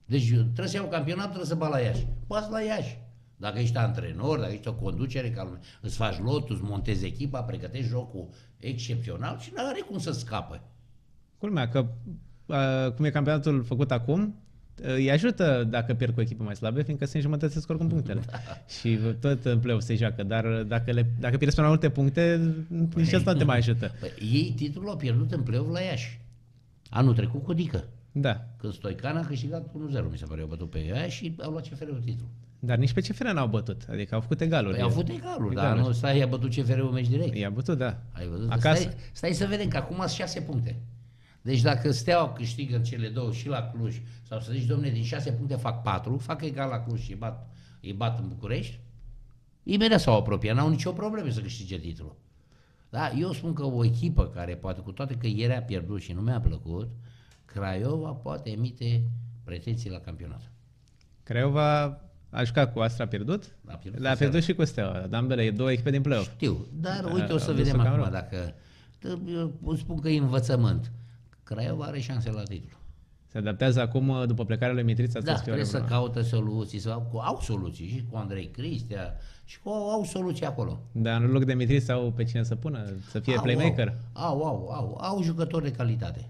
Deci trebuie să iau campionatul, trebuie să bat la Iași. Bați la Iași. Dacă ești antrenor, dacă ești o conducere, ca lume, îți faci lotul, îți montezi echipa, pregătești jocul excepțional și nu are cum să scape. Culmea că uh, cum e campionatul făcut acum, uh, îi ajută dacă pierd cu echipe mai slabe, fiindcă se înjumătățesc oricum punctele. Da. Și tot în play se joacă, dar dacă, le, dacă pierzi pe mai multe puncte, nici asta nu te mai ajută. Păi, ei titlul au pierdut în play la Iași. Anul trecut cu Dică. Da. Când Stoican a câștigat 1-0, mi se pare, au bătut pe ea și au luat CFR-ul titlul. Dar nici pe CFR n-au bătut, adică au făcut egaluri. Păi au avut egaluri, dar Egaluri. nu stai, i-a bătut CFR-ul meci direct. I-a bătut, da. Ai văzut? Acasă. Stai, stai să vedem că acum sunt șase puncte. Deci dacă Steaua câștigă în cele două și la Cluj, sau să zici, domne, din șase puncte fac patru, fac egal la Cluj și îi bat, îi bat în București, imediat s-au apropiat, n-au nicio problemă să câștige titlul. Da, eu spun că o echipă care poate, cu toate că ieri a pierdut și nu mi-a plăcut, Craiova poate emite pretenții la campionat. Craiova a jucat cu Astra a pierdut, A pierdut le-a cu pierdut și cu Steaua. De ambele, e două echipe din play-off. Știu, dar Da, uite, o să au vedem dus-o cam acum rău. dacă... Eu îți spun că e învățământ. Craiova are șanse la titlu. Se adaptează acum, după plecarea lui Mitrița, Da, să fie o trebuie să problemă. caute soluții, să au, au soluții și cu Andrei Cristea și cu au soluții acolo. Dar în loc de Mitrița au pe cine să pună, să fie au, playmaker. Au, au, au, au jucători de calitate.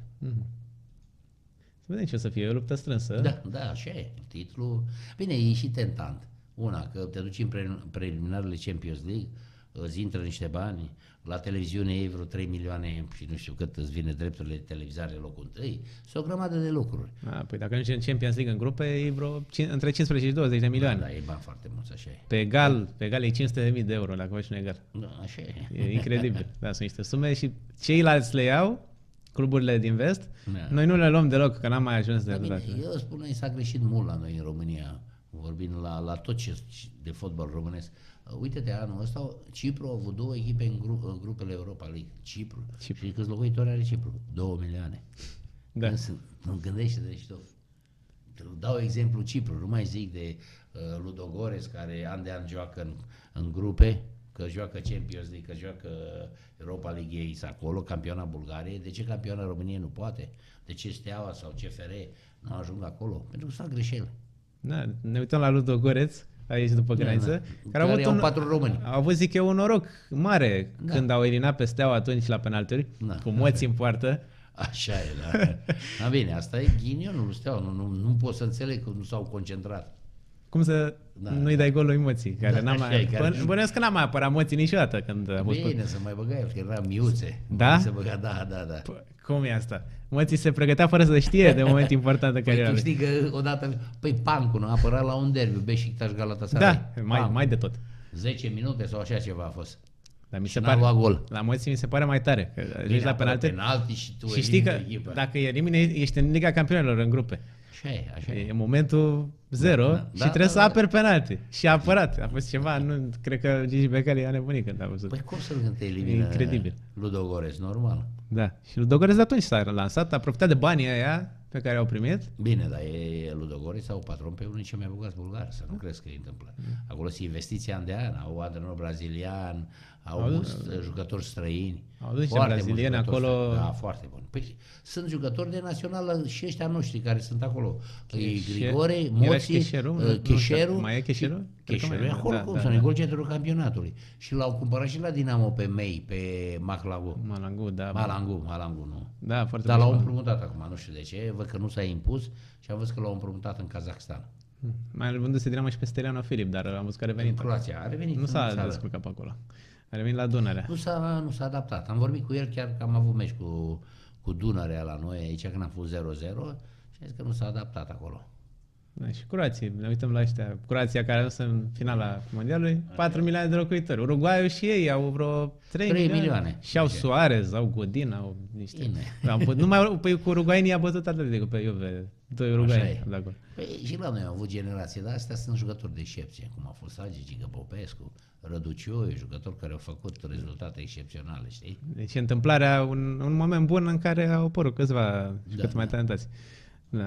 Să vedem ce o să fie, e o luptă strânsă. Da, da, așa e. Titlul... Bine, e și tentant. Una, că te duci în pre- preliminarele Champions League, îți intră niște bani, la televiziune ei vreo 3 milioane și nu știu cât îți vine drepturile de televizare locul întâi. Sunt o grămadă de lucruri. A, păi dacă ajunge în Champions League în grupe, e vreo cin- între 15 și 20 de milioane. Da, e bani foarte mulți, așa e. Pe egal, pe egal e 500 de euro dacă faci un egal. Da, așa e. E incredibil. Da, sunt niște sume și ceilalți le iau, cluburile din vest. Da. Noi nu le luăm deloc, că n-am mai ajuns de Da, bine, dată. eu spun, că s-a greșit mult la noi în România, vorbind la, la tot ce de fotbal românesc. Uh, Uite-te, anul ăsta Cipru a avut două echipe în, gru, în grupele Europa League. Cipru. Cipru. Și câți locuitori are Cipru? Două milioane. Da. Nu, sunt, nu gândește de și tot. Te dau exemplu Cipru, nu mai zic de uh, Ludogorets care an de an joacă în, în grupe, că joacă Champions League, că joacă Europa League ei sunt acolo, campiona Bulgariei, de ce campiona României nu poate? De ce Steaua sau CFR nu ajung acolo? Pentru că fac greșeli. Da, ne uităm la Ludogoreț, aici după graniță, da. care, Care au avut, au un, patru români. au avut, zic eu, un noroc mare Da. când au eliminat pe Steaua atunci la penalturi, Da. cu moți în poartă. Așa e, da. da bine, asta e ghinionul lui Steaua, nu, nu, nu pot să înțeleg că nu s-au concentrat. Cum să Da, nu-i da. dai gol lui Moții, care Da, n-a așa mai... e, care- Bă- Bănuiesc că n-a mai apărat Moții niciodată când a fost... Bine, să mai băga el, că era miuțe. Da? Se băga, da, da, da. Pă, Cum e asta? Moții se pregătea fără să știe de moment important în Păi cariera tu lui. știi că odată, păi Pancul a apărat la un derby, Beşiktaş Galatasaray. Da, mai, Pam. mai de tot. 10 minute sau așa ceva a fost. Dar mi Și se n-a pare, luat gol. la Moții mi se pare mai tare. Că ajungi Bine, la apără penalti penalti și tu și știi că elimini echipa. dacă elimini, ești în Liga Campionilor în grupe. Așa e, așa e. E momentul zero Da, da, și da, trebuie da, să da. aperi penalti. Și a apărat. A fost ceva, nu, cred că Gigi Becali a nebunit când a văzut. Păi cum să nu te elimină Incredibil. Ludogorets, normal. Da. Și Ludogorets de atunci s-a lansat, a profitat de banii aia pe care au primit. Bine, dar e Ludogorets sau patron pe unul cei mai bogați bulgari, să nu crezi că îi întâmplă. Acolo se investiții an de an, au antrenor brazilian, au Au- mulți uh, jucători străini. Au dus niște Foarte mulți brazilieni jucători acolo. străini. Da, foarte bun. Păi sunt jucători de națională și ăștia noștri care sunt acolo. E Cheșe- Grigore, era și Moții, Cheșeru? Nu- uh, nu știu. Cheșeru. Mai e Cheșeru? Cred că Cheșeru mai e e, acolo, da, cum da, să da. nu, golgetorul campionatului. Și l-au cumpărat și la Dinamo pe Mei, pe Maclagu. Malangu, da. Malangu, Malangu nu. Da, foarte Dar l-au bun. împrumutat acum, nu știu de ce, văd că nu s-a impus și am văzut că l-au împrumutat în Kazakhstan. Mai vânduse Dinamo și pe Steriano Filip, dar am văzut că a În revenit. Croația, a revenit Nu în s-a țară. descurcat pe acolo. A revenit la Dunăre. Nu s-a, nu s-a adaptat. Am vorbit cu el chiar că am avut meci cu, cu Dunărea la noi aici când am fost 0-0 și a zis că nu s-a adaptat acolo. Da, și Croații, ne uităm la ăștia. Croația care a ajuns în finala mondialului, 4 milioane de locuitori. Uruguayul și ei au vreo 3, Trei milioane. milioane. Și au Deci- Suarez, au Godin, au niște... Bine. Am put, numai pe, cu uruguayenii a bătut Atletico pe Juve. Doi e. uruguayeni de acolo. Păi și la noi au avut generație, dar astea sunt jucători de excepție, cum a fost Agi, Giga Popescu, Răduciu, jucători care au făcut rezultate excepționale, știi? Deci întâmplarea, un, un moment bun în care au apărut câțiva și Da, cât mai da. talentați. Da. Uh,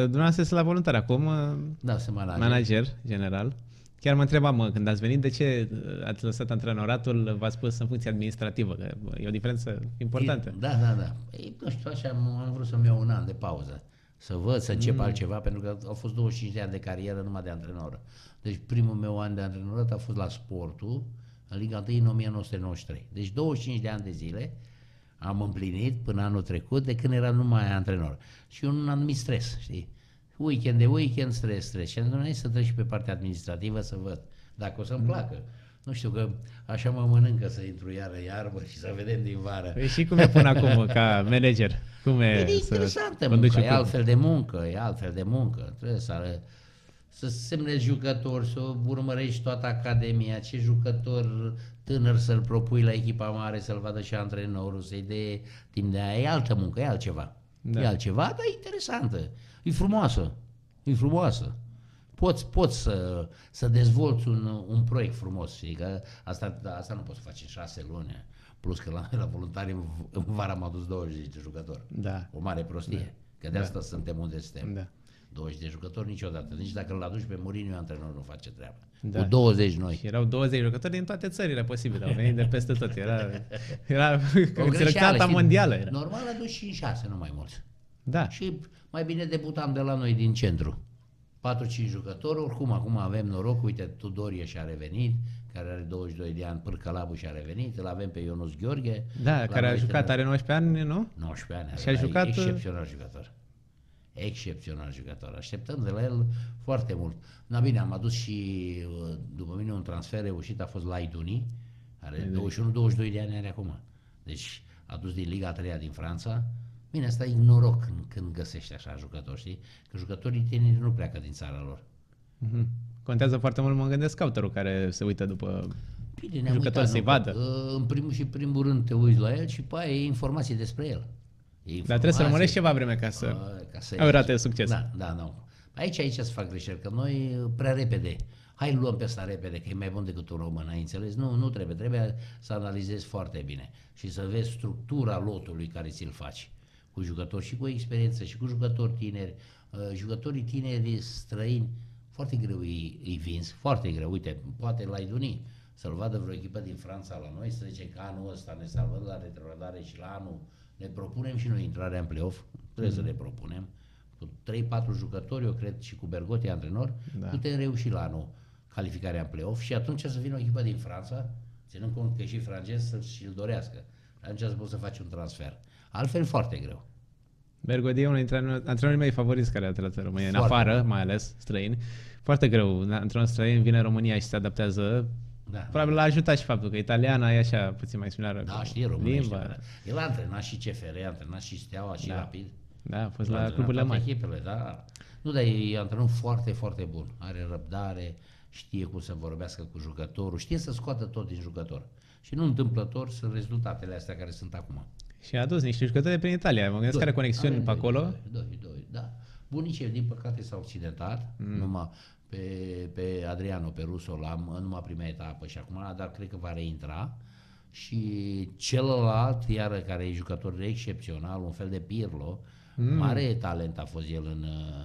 Dumneavoastră sunt la voluntar acum, uh, Da, sunt manager. manager general. Chiar mă întrebam, mă, când ați venit, de ce uh, ați lăsat antrenoratul, v-ați pus în funcție administrativă, că bă, e o diferență importantă. Da, da, da. Ei, nu știu, așa am, am vrut să-mi iau un an de pauză. Să văd, să încep mm. altceva, pentru că au fost 25 de ani de carieră numai de antrenor. Deci primul meu an de antrenorat a fost la sportul, în Liga 1 în 1993. Deci 25 de ani de zile am împlinit până anul trecut de când eram numai antrenor. Și un anumit stres, știi? Weekend de weekend, stres, stres. Și am zis, "Hai să trec și pe partea administrativă să văd dacă o să-mi placă. Nu știu că așa mă mănâncă să intru iară iarbă și să vedem din vară. Păi și cum e până acum ca manager? Cum e, E să interesantă conduci munca, un e club? altfel de muncă, e altfel de muncă. Trebuie să, să semnezi jucători, să urmărești toată academia, ce jucător tânăr să-l propui la echipa mare, să-l vadă și antrenorul, să-i dea timp de aia. E altă muncă, e altceva. Da. E altceva, dar e interesantă. E frumoasă. E frumoasă. Poți, poți să, să dezvolți un, un proiect frumos, știi? Că asta, asta nu poți să faci în șase luni. Plus că la, la voluntari în, în vara am adus 20 de jucători. Da. O mare prostie. Că de asta suntem unde suntem. Da. 20 de jucători niciodată. Nici dacă îl aduci pe Mourinho, antrenor nu face treaba. Da. Cu 20 noi. Și erau 20 jucători din toate țările posibile, au venit de peste tot. Era, era O greșeală, selecționata știi? mondială. Era. Normal aduci 5-6, nu mai mulți. Da. Și mai bine debutam de la noi din centru. 4-5 jucători, oricum acum avem noroc, uite, Tudorie și-a revenit, care are 22 de ani, Pârcălabu și-a revenit, îl avem pe Ionuț Gheorghe. Da, La care a noi jucat, trebuie- are 19 ani, nu? 19 ani. Și a are, jucat, uh, Excepțional jucător. Excepțional jucător. Așteptăm de la el foarte mult. Na bine, am adus și, uh, după mine, un transfer reușit, a fost Laiduni, are 21-22 de ani are acum. Deci a dus din Liga 3 din Franța. Bine, asta e noroc când, când găsești așa jucători, știi? Că jucătorii tineri nu pleacă din țara lor. Mhm. Contează foarte mult, mă gândesc, scouterul care se uită după... Bine, ne-am Jucători uitat, să-i nu? vadă. Că, În primul și primul rând te uiți la el și pe aia e informații despre el. E Dar trebuie să rămânești informații. ceva vreme ca să... Uh, ca să ai o rată de succes. Da, da, nu. Aici, aici se fac greșeli, că noi uh, prea repede, hai luăm pe asta repede, că e mai bun decât un român, ai înțeles? Nu, nu trebuie, trebuie să analizezi foarte bine și să vezi structura lotului care ți-l faci cu jucători și cu experiență și cu jucători tineri, uh, jucătorii tineri străini, foarte greu îi, îi vinzi, foarte greu, uite, poate la Iduni, să-l vadă vreo echipă din Franța la noi, să zice că anul ăsta ne salvăm la retrogradare și la anul ne propunem și noi intrarea în play-off, trebuie să ne propunem, cu 3-4 jucători, eu cred, și cu Bergotti antrenor, Da. da. putem reuși la anul calificarea în play-off și atunci să vină o echipă din Franța, ținând cont că e și francez să și-l dorească. Atunci să poți să faci un transfer. Altfel, foarte greu. Bergodi e unul dintre antrenorii mei favoriți care a trăit în România, în Foarte afară, bun. mai ales străini. Foarte greu, antrenor străin vine în România și se adaptează. Da. Probabil l-a ajutat și faptul că italiana e așa puțin mai similară Da, cu știi românește. limba. da. El a antrenat și CFR, a antrenat și Steaua și Da. Rapid. Da, a fost A la antrenat cluburile toate mari. Echipele, da. Nu, dar e antrenor foarte, foarte bun. Are răbdare, știe cum să vorbească cu jucătorul, știe să scoată tot din jucător. Și nu întâmplător sunt rezultatele astea care sunt acum. Și a adus niște jucători de prin Italia. Mă gândesc că are conexiuni Avem pe doi, acolo. Doi, doi, doi, da. Bunicii, din păcate, s-au accidentat, mm. numai pe, pe Adriano, pe Russo, la în numai prima etapă și acum, dar cred că va reintra. Și celălalt, iară, care e jucător excepțional, un fel de Pirlo, mm. mare talent a fost el în, uh,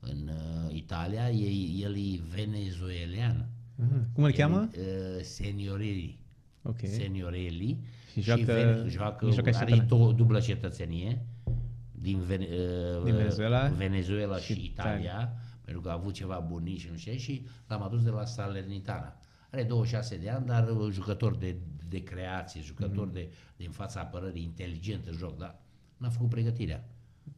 în uh, Italia, e, el e venezuelian. Mhm. Cum îl cheamă? Uh, Senioriri. Ok. Seniorelli. Și joacă- Vene- joacă joacă și are italian. două, dublă cetățenie din, Vene, uh, Din Venezuela Venezuela și și, Italia, pentru că a avut ceva bunici și nu știu ce, și l-am adus de la Salernitana. Are 26 de ani, dar uh, jucător de, de creație, jucător Mhm. de, din fața apărării, inteligent în joc, dar n-a făcut pregătirea.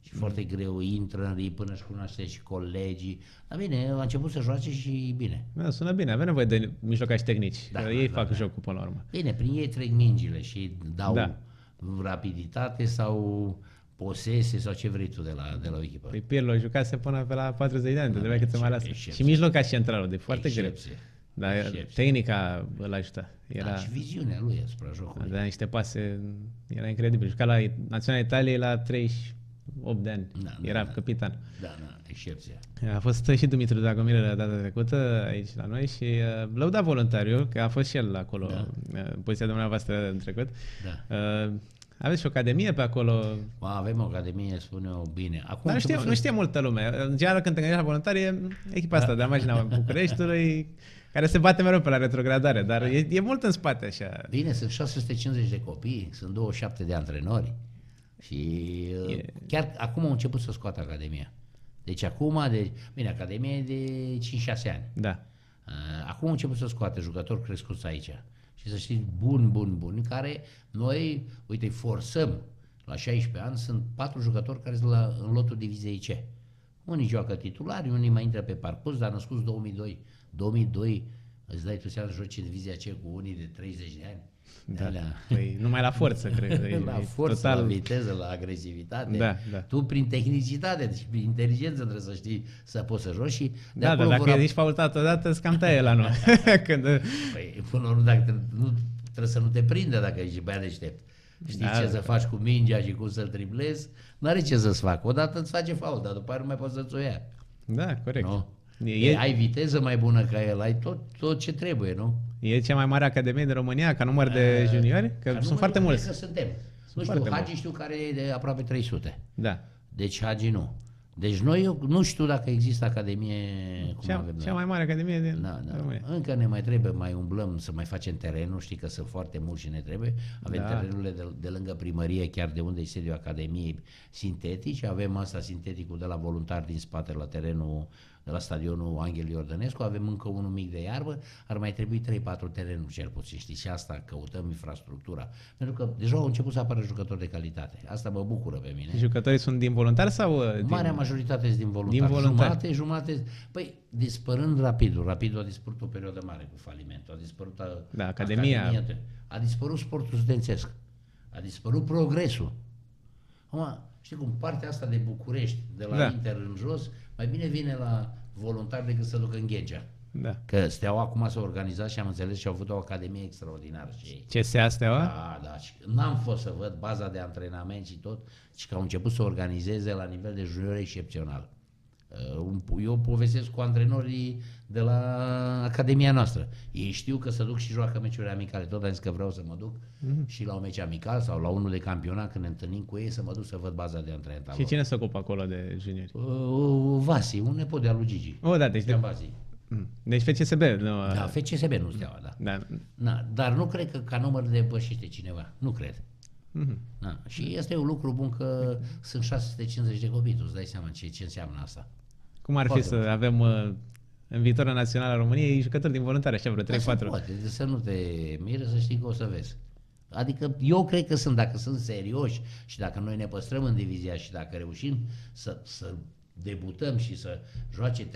Și Mhm. foarte greu, intră în rii până își cunoaște și colegii. Dar bine, a început să joace și bine. Da, sună bine, avem nevoie de mijlocași tehnici. Da, că ei da, fac da. jocul până la urmă. Bine, prin ei trec mingile și dau Da. da. rapiditate sau posese sau ce vrei tu de la, de la o echipă. Păi Pirlo jucase până pe la 40 de ani, trebuia cât să mai lasă. excepție. Și mijlocaș centralul, de foarte greu. Excepție. Dar Excepție. tehnica îl ajută. Era... Era, Da, și viziunea lui asupra jocului. avea niște pase, era incredibil. Juca la Naționala Italiei la 38 de ani. Da, da, era da. capitan. Da, da, excepție. A fost și Dumitru Dragomir la data trecută aici la noi și uh, lăuda voluntariu, că a fost și el acolo, Da. uh, în poziția dumneavoastră în trecut. Da. Uh, aveți și o academie pe acolo, Mă, avem o academie, spune-o bine. Acum dar nu știe, început nu să- știe multă lume. În general, când te gândești la voluntari, e echipa asta de la Magina Bucureștiului, care se bate mereu pe la retrogradare, dar e, e mult în spate așa. Bine, sunt 650 de copii, sunt 27 de antrenori și E- e... chiar acum au început să scoată Academia. Deci acum, de, bine, Academia e de 5-6 ani. Da. Uh, Acum au început să scoate jucători crescuți aici. Și să știți, bun, bun, bun, care noi, uite, îi forțăm. La 16 ani sunt patru jucători care sunt la, în lotul diviziei C. Unii joacă titulari, unii mai intră pe parcurs, dar născuți 2002. 2002, îți dai tu seama să joci în divizia C cu unii de 30 de ani. Da. Alea. Păi, numai la forță, cred. E, la e forță, total... la viteză, la agresivitate. Da, da. Tu prin tehnicitate și prin inteligență trebuie să știi să poți să joci și de Da, dar acolo dacă vor ap- ești faultat odată, îți cam taie la nu. Când, Păi, până la urmă, dacă te, nu, trebuie să nu te prindă dacă ești băiat deștept. Știi Da, ce da. să faci cu mingea și cum să-l triplezi? N-are ce să-ți facă. Odată îți face fault, dar după aia nu mai poți să-ți o ia. da, corect. Nu? E, E, e, ai viteză mai bună ca el, ai tot, tot ce trebuie, nu? e cea mai mare academie de România ca număr de juniori? Că Ca sunt număr, foarte eu mulți. Cred că suntem. nu foarte știu, mulți. Hagi știu care e de aproape 300. Da. Deci Hagi nu. Deci noi, eu nu știu dacă există academie cum Cea, avem cea noi. mai mare academie din Da, da. România. Încă ne mai trebuie, mai umblăm să mai facem terenul, știi că sunt foarte mulți și ne trebuie. Avem Da. da. terenurile de, de lângă primărie, chiar de unde e sediul Academiei sintetici, avem asta sinteticul de la voluntar din spate la terenul de la stadionul Anghel Iordănescu, avem încă unul mic de iarbă, ar mai trebui 3-4 terenuri cel puțin, știți, și asta căutăm infrastructura. Pentru că deja au început să apară jucători de calitate. Asta mă bucură pe mine. Jucătorii sunt din voluntari sau uh, din... Marea majoritate sunt din voluntari. Din voluntari. Jumate, jumate. Păi, dispărând rapidul. Rapidul a dispărut o perioadă mare cu falimentul. A dispărut a, Da, Academia. Academia. A dispărut sportul studențesc. A dispărut progresul. Acum, știi cum, partea asta de București, de la Da. da. Inter în jos, mai bine vine la voluntari decât să ducă în Ghegea. Da. Că Steaua acum s-a organizat și am înțeles și au avut o academie extraordinară și ei. CSA Steaua? Da, da. Și n-am fost să văd baza de antrenament și tot, și că au început să organizeze la nivel de junior excepțional. Uh, Eu povestesc cu antrenorii de la Academia noastră. Ei știu că se duc și joacă meciuri amicale. Tot am zis că vreau să mă duc Mhm. și la un meci amical sau la unul de campionat când ne întâlnim cu ei să mă duc să văd baza de antrenament. a Și lor. cine se ocupă acolo de juniori? Uh, Vasi, un nepot de al lui Gigi. Oh, da, deci, de, Cristian Vasi. Mm. deci FCSB. Nu, Da, FCSB nu steaua, da. da. Na, dar nu cred că ca număr de depășește cineva. Nu cred. Mhm. Da. Și este un lucru bun că sunt 650 de copii, tu îți dai seama ce, ce înseamnă asta. Cum ar fi Foarte să mult. avem uh, în viitorul național al României jucători din voluntari, așa vreo 3-4? Dar se poate, de să nu te mire, să știi că o să vezi. Adică eu cred că sunt, dacă sunt serioși și dacă noi ne păstrăm în divizia și dacă reușim să, să debutăm și să joace 3-4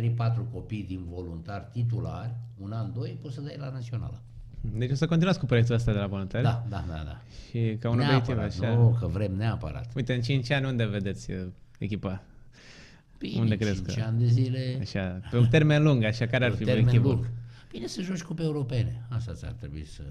copii din voluntari titulari, un an, doi, poți să dai la națională. Deci o să continuați cu proiectul ăsta de la voluntari? Da, da, da, da. Și ca un obiectiv Neapărat, așa. nu, că vrem neapărat. Uite, în 5 ani unde vedeți uh, echipa? Bine, Unde crezi 5 că- ani de zile... Așa, pe un termen lung, așa, care ar Pe fi termen obiectivul? lung. Bine să joci cupe europene. Asta ți-ar trebui să,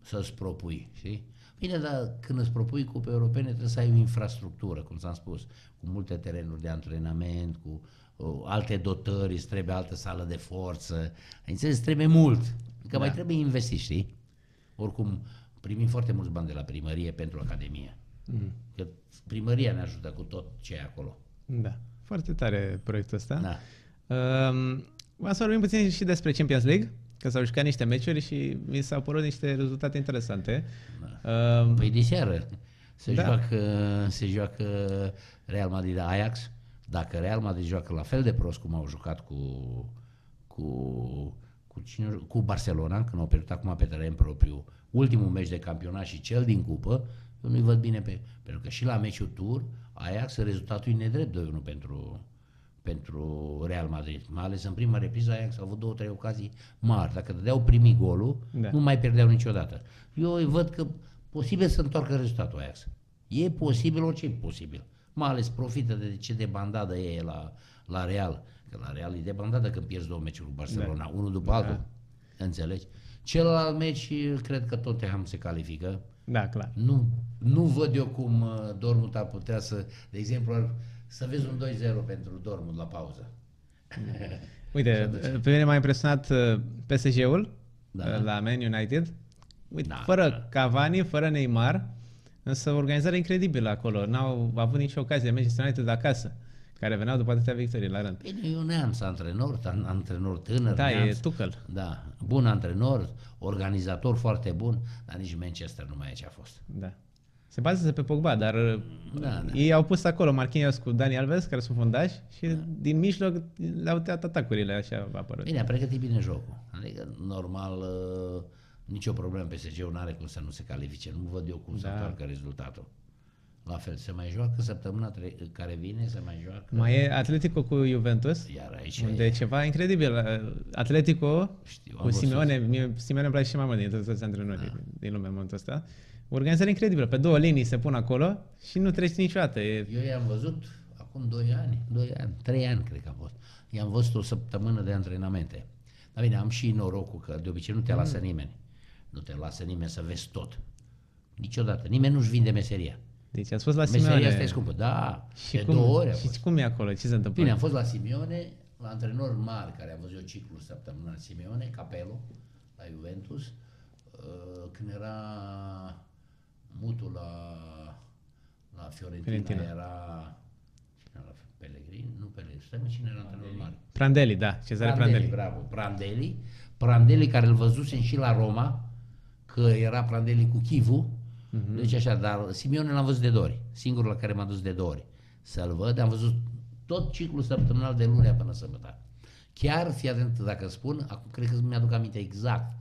să-ți propui, știi? Bine, dar când îți propui cupe europene trebuie să ai o infrastructură, cum ți-am spus, cu multe terenuri de antrenament, cu uh, alte dotări, îți trebuie altă sală de forță. Ai înțeles? Îți trebuie mult. Că Da. mai trebuie investi, știi? Oricum, primim foarte mulți bani de la primărie pentru Academie. Mhm. Că primăria ne ajută cu tot ce e acolo. Da. Foarte tare proiectul ăsta. Da. Um, Vreau să vorbim puțin și despre Champions League, că s-au jucat niște meciuri și mi s-au părut niște rezultate interesante. Da. Uh, Păi de seară se, Da. joacă, se joacă Real Madrid-Ajax. Dacă Real Madrid joacă la fel de prost cum au jucat cu, cu, cu, cine, cu Barcelona, când au pierdut acum pe teren propriu ultimul meci de campionat și cel din cupă, eu nu-i văd bine pe... Pentru că și la meciul tur, Ajax, rezultatul e nedrept 2-1 pentru, pentru Real Madrid. Mai ales în prima repriză Ajax a avut două, trei ocazii mari. Dacă dădeau primi golul, Da. da. nu mai pierdeau niciodată. Eu îi văd că posibil să întoarcă rezultatul Ajax. E posibil, orice e posibil. Mai ales profită de ce de bandadă e la, la Real. Că la Real e de bandadă când pierzi două meciuri cu Barcelona, da. unul după Da. altul. Înțelegi? Celălalt meci, cred că Tottenham se califică. Da, clar. Nu, nu văd eu cum uh, Dortmund ar putea să, de exemplu, ar- să vezi un 2-0 pentru Dortmund la pauză. Uite, pe mine m-a impresionat uh, PSG-ul Da. uh, la Man United. Uite, Da, fără da. Cavani, fără Neymar, însă o organizare incredibilă acolo. N-au avut nicio ocazie de Manchester United acasă, care veneau după atâtea victorii la rând. Bine, e un neamț antrenor, an- antrenor tânăr. Da, e neamț. Tuchel. Da, bun antrenor, organizator foarte bun, dar nici Manchester nu mai e ce a fost. Da. Se bazează pe Pogba, dar uh, Da, da. ei au pus acolo Marquinhos cu Dani Alves, care sunt fundași, și Da. din mijloc le-au tăiat atacurile, așa a apărut. Bine, a pregătit bine jocul. Adică, normal, uh, nicio problemă PSG-ul nu are cum să nu se califice. Nu văd eu cum să Da. întoarcă rezultatul. La fel, se mai joacă săptămâna tre- care vine, se mai joacă. Mai e Atletico cu Juventus, Iar aici unde e, e ceva incredibil. Atletico Știu, am cu văzut. Simeone, mie Simeone îmi place și mai mult dintre toți antrenorii din lume în momentul ăsta. O organizare incredibilă. Pe două linii se pun acolo și nu treci niciodată. E, Eu i-am văzut acum 2 ani, 2 ani, 3 ani cred că a fost. I-am văzut o săptămână de antrenamente. Dar bine, am și norocul că de obicei nu te lasă nimeni. Nu te lasă nimeni să vezi tot. Niciodată. Nimeni nu-și vinde meseria. Deci ați fost la Meseria Simeone. asta e scumpă. Da, și de cum, două ori a și fost. cum e acolo? Ce se întâmplă? Bine, am fost la Simeone, la antrenor mari, care am văzut eu ciclul săptămânal Simeone, Capello, la Juventus, uh, când era mutul la, la Fiorentina, Fiorentina. era cine era Pellegrini? Nu Pellegrini, stai mă, cine era antrenor mare? Prandelli, da. Cezare Prandelli. bravo, Prandelli, Prandelli care îl văzusem și la Roma, că era Prandelli cu Chivu, Mhm. deci așa, dar Simeone l-am văzut de două ori, singurul la care m-a dus de două ori să-l văd, am văzut tot ciclul săptămânal de lunea până sâmbătă. Chiar, fii atent dacă spun, acum cred că mi-aduc aminte exact,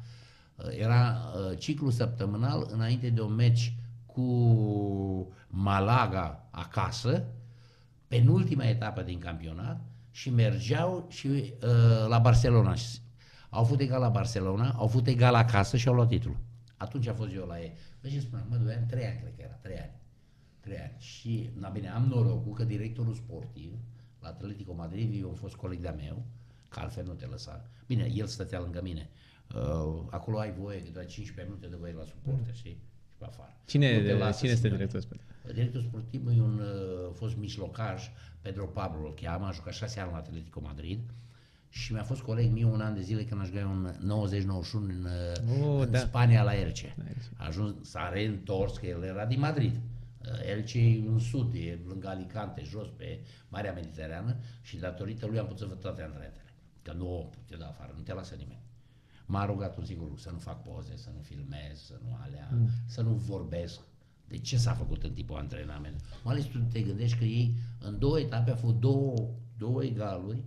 Uh, era uh, ciclul săptămânal înainte de un meci cu Malaga acasă, penultima etapă din campionat și mergeau și uh, la Barcelona. Și Au fost egal la Barcelona, au fost egal acasă și au luat titlul. Atunci a fost eu la ei. Vă ce spuneam, mă, doi ani, trei ani cred că era, trei ani. Trei ani. Și, na bine, am norocul că directorul sportiv la Atletico Madrid, eu am fost coleg de-a meu, că altfel nu te lăsa. Bine, el stătea lângă mine. Uh, acolo ai voie, că doar 15 minute de voie la suporte, știi? Și pe afară. Cine, Nu te lasă cine este Simeone. directorul sportiv? Directorul sportiv e un uh, fost mijlocaj, Pedro Pablo îl cheamă, a jucat șase ani la Atletico Madrid și mi-a fost coleg mie un an de zile când aș jucat un 90-91 în, uh, Oh, în da. Spania la Elche. La Elche. A ajuns, s-a reîntors, că el era din Madrid. Uh, Elche e în sud, e lângă Alicante, jos pe Marea Mediterană și datorită lui am putut să văd toate antrenatele. Că nu o putea da afară, nu te lasă nimeni. M-a rugat un singur lucru, să nu fac poze, să nu filmez, să nu alea, mm. să nu vorbesc. De ce s-a făcut în tipul antrenament? Mai ales tu te gândești că ei în două etape au făcut două, două egaluri,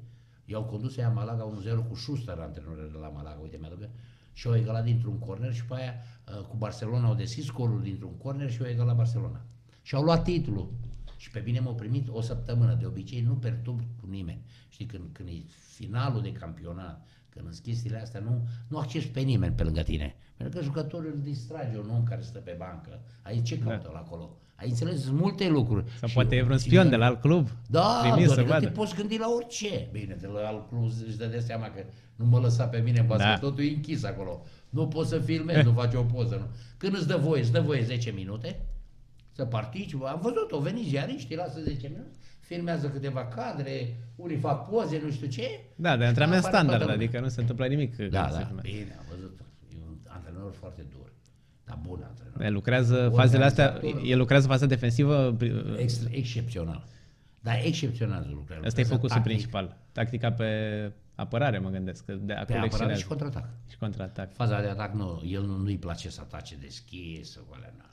i-au condus ea Malaga 1-0 cu Schuster, antrenorul de la Malaga, uite mi-aduc, și au egalat dintr-un corner și pe aia uh, cu Barcelona au deschis scorul dintr-un corner și au egalat Barcelona. Și au luat titlul. Și pe mine m-au primit o săptămână. De obicei nu perturb cu nimeni. Știi, când, când e finalul de campionat, când în chestiile astea, nu, nu accești pe nimeni pe lângă tine. Pentru că jucătorul îl distrage un om care stă pe bancă. Aici ce caută la acolo? Ai înțeles? Sunt multe lucruri. Sau Și poate e eu vreun țin spion la- de la alt club. da, trimis doar să că vadă. te poți gândi la orice. Bine, de la alt club își dă de seama că nu mă lăsa pe mine în basket, Da. totul e închis acolo. Nu poți să filmezi, nu faci o poză. Nu. Când îți dă voie, îți dă voie 10 minute să participi. Am văzut, o veni ziariștii, lasă 10 minute, filmează câteva cadre, unii fac poze, nu știu ce. Da, de și antrenament afară standard, toată lumea. adică nu se întâmplă nimic. când Da, se da, filmează. bine, am văzut. E un antrenor foarte dur, dar bun antrenor. El lucrează fazele astea, Organizator. el lucrează faza defensivă, Extra, excepțional. Dar excepțional lucrează. ăsta e lucrează focusul tactic. principal. Tactica pe apărare, mă gândesc, că de Pe acolo apărare excelență. și contraatac. și contraatac. Faza de atac nu, el nu, nu-i place să atace deschis, să alea, na.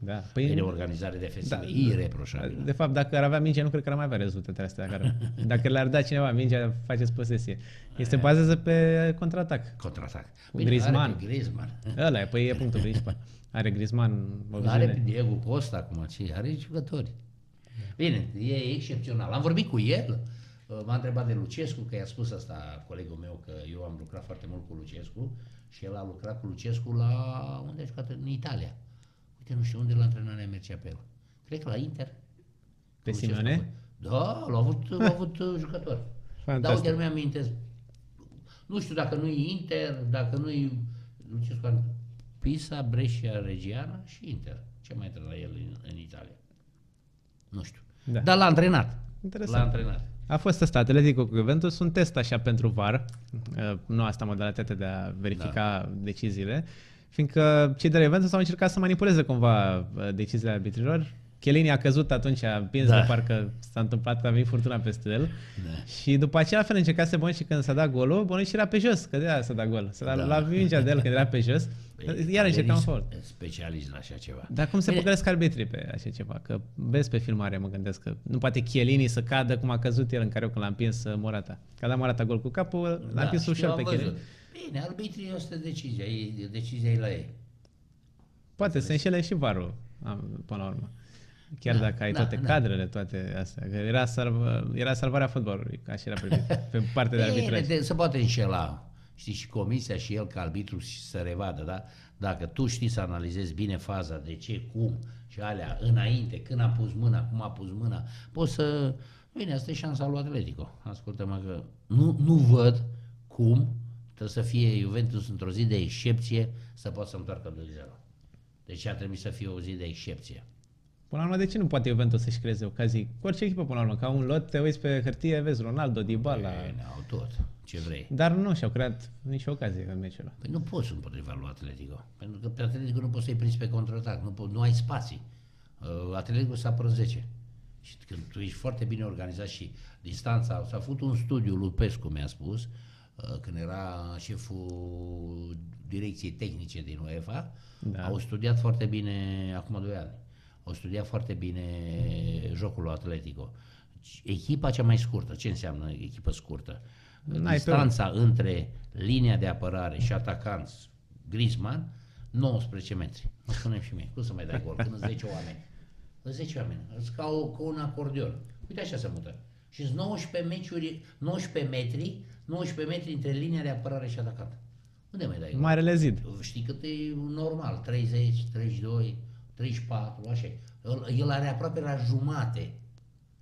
Da. Păi, e Păi, de organizare defensivă, Da. da, ireproșabilă. de fapt, dacă ar avea mingea, nu cred că ar mai avea rezultatele astea. Care, dacă le-ar da cineva mingea, faceți posesie. Este bazează pe contraatac. Contraatac. Cu Griezmann. Are pe Griezmann. Ăla e, păi e punctul principal. Are Griezmann o Are pe viziune. Diego Costa acum, ce? Are jucători. Bine, e excepțional. Am vorbit cu el, uh, m-a întrebat de Lucescu, că i-a spus asta colegul meu, că eu am lucrat foarte mult cu Lucescu și el a lucrat cu Lucescu la, unde a jucat? În Italia. Uite, nu știu unde la antrenarea mergea pe el. Cred că la Inter. Pe Lucescu Simeone? a fost. Da, l-a avut, l-a avut uh, jucător. Dar Fantastic. uite, nu mi-am amintesc. Nu știu dacă nu-i Inter, dacă nu-i Lucescu, a- Pisa, Brescia, Reggiana și Inter. Ce mai trebuie la el în, în Italia? Nu știu. Da. Dar l-a antrenat. Interesant. L-a antrenat. A fost ăsta, Atletico cu Juventus, un test așa pentru VAR, uh, nu asta modalitatea de a verifica da. deciziile, fiindcă cei de la Juventus au încercat să manipuleze cumva uh, deciziile arbitrilor. Chiellini a căzut atunci, a împins Da. de parcă s-a întâmplat că a venit furtuna peste el. Da. Și după aceea, la fel, încercase Bonucci când s-a dat golul, Bonucci era pe jos, că de aia s-a dat gol. S-a dat Da. la mingea de el când era pe jos, Păi, iar încercam Adelici, fault. Specialist la așa ceva. Dar cum se Bine, păcălesc arbitrii pe așa ceva? Că vezi pe filmare, mă gândesc că nu poate Chiellini să cadă cum a căzut el în care când l-a împins uh, Morata. Că a dat Morata gol cu capul, l-a da, împins știu, ușor am pe văzut. Chiellini. Bine, arbitrii asta e decizia, e, decizia e la ei. Poate să înșele și varul, am- până la urmă. Chiar Da, dacă ai da, toate da. cadrele, toate astea. Că era, salv, era salvarea fotbalului, ca și era privit, pe partea de Bine, arbitraj. de, se poate înșela. Știi, și comisia și el ca arbitru și să revadă, da? Dacă tu știi să analizezi bine faza, de ce, cum și alea, înainte, când a pus mâna, cum a pus mâna, poți să... Bine, asta e șansa lui Atletico. Ascultă-mă că nu, nu văd cum trebuie să fie Juventus într-o zi de excepție să poată să întoarcă 2-0. Deci ar trebui să fie o zi de excepție. Până la urmă, de ce nu poate Juventus să-și creeze ocazii? Cu orice echipă, până la urmă, ca un lot, te uiți pe hârtie, vezi Ronaldo, Dybala, Bine, au tot, ce vrei. dar nu și-au creat nicio ocazie în meciul ăla. Păi nu poți împotriva lui Atletico. Pentru că pe Atletico nu poți să-i prinzi pe contraatac, nu, po- nu ai spații. Uh, Atletico s-a apără 10. Și când tu ești foarte bine organizat și distanța, s-a făcut un studiu, Lupescu mi-a spus, uh, când era șeful direcției tehnice din UEFA, Da. da. au studiat foarte bine, acum 2 ani, au studiat foarte bine jocul lui Atletico. Echipa cea mai scurtă, ce înseamnă echipă scurtă? N-ai pe Distanța între linia de apărare și atacanți, Griezmann, 19 metri. O spunem și mie. Cum să mai dai gol? Când sunt 10 oameni. Sunt 10 oameni. Sunt ca, o, ca un acordeon. Uite așa se mută. Și sunt 19 meciuri, 19 metri, 19 metri între linia de apărare și atacant. Unde mai dai gol? Marele zid. Știi cât e normal, 30, 32, 34, așa. e. El, el are aproape la jumate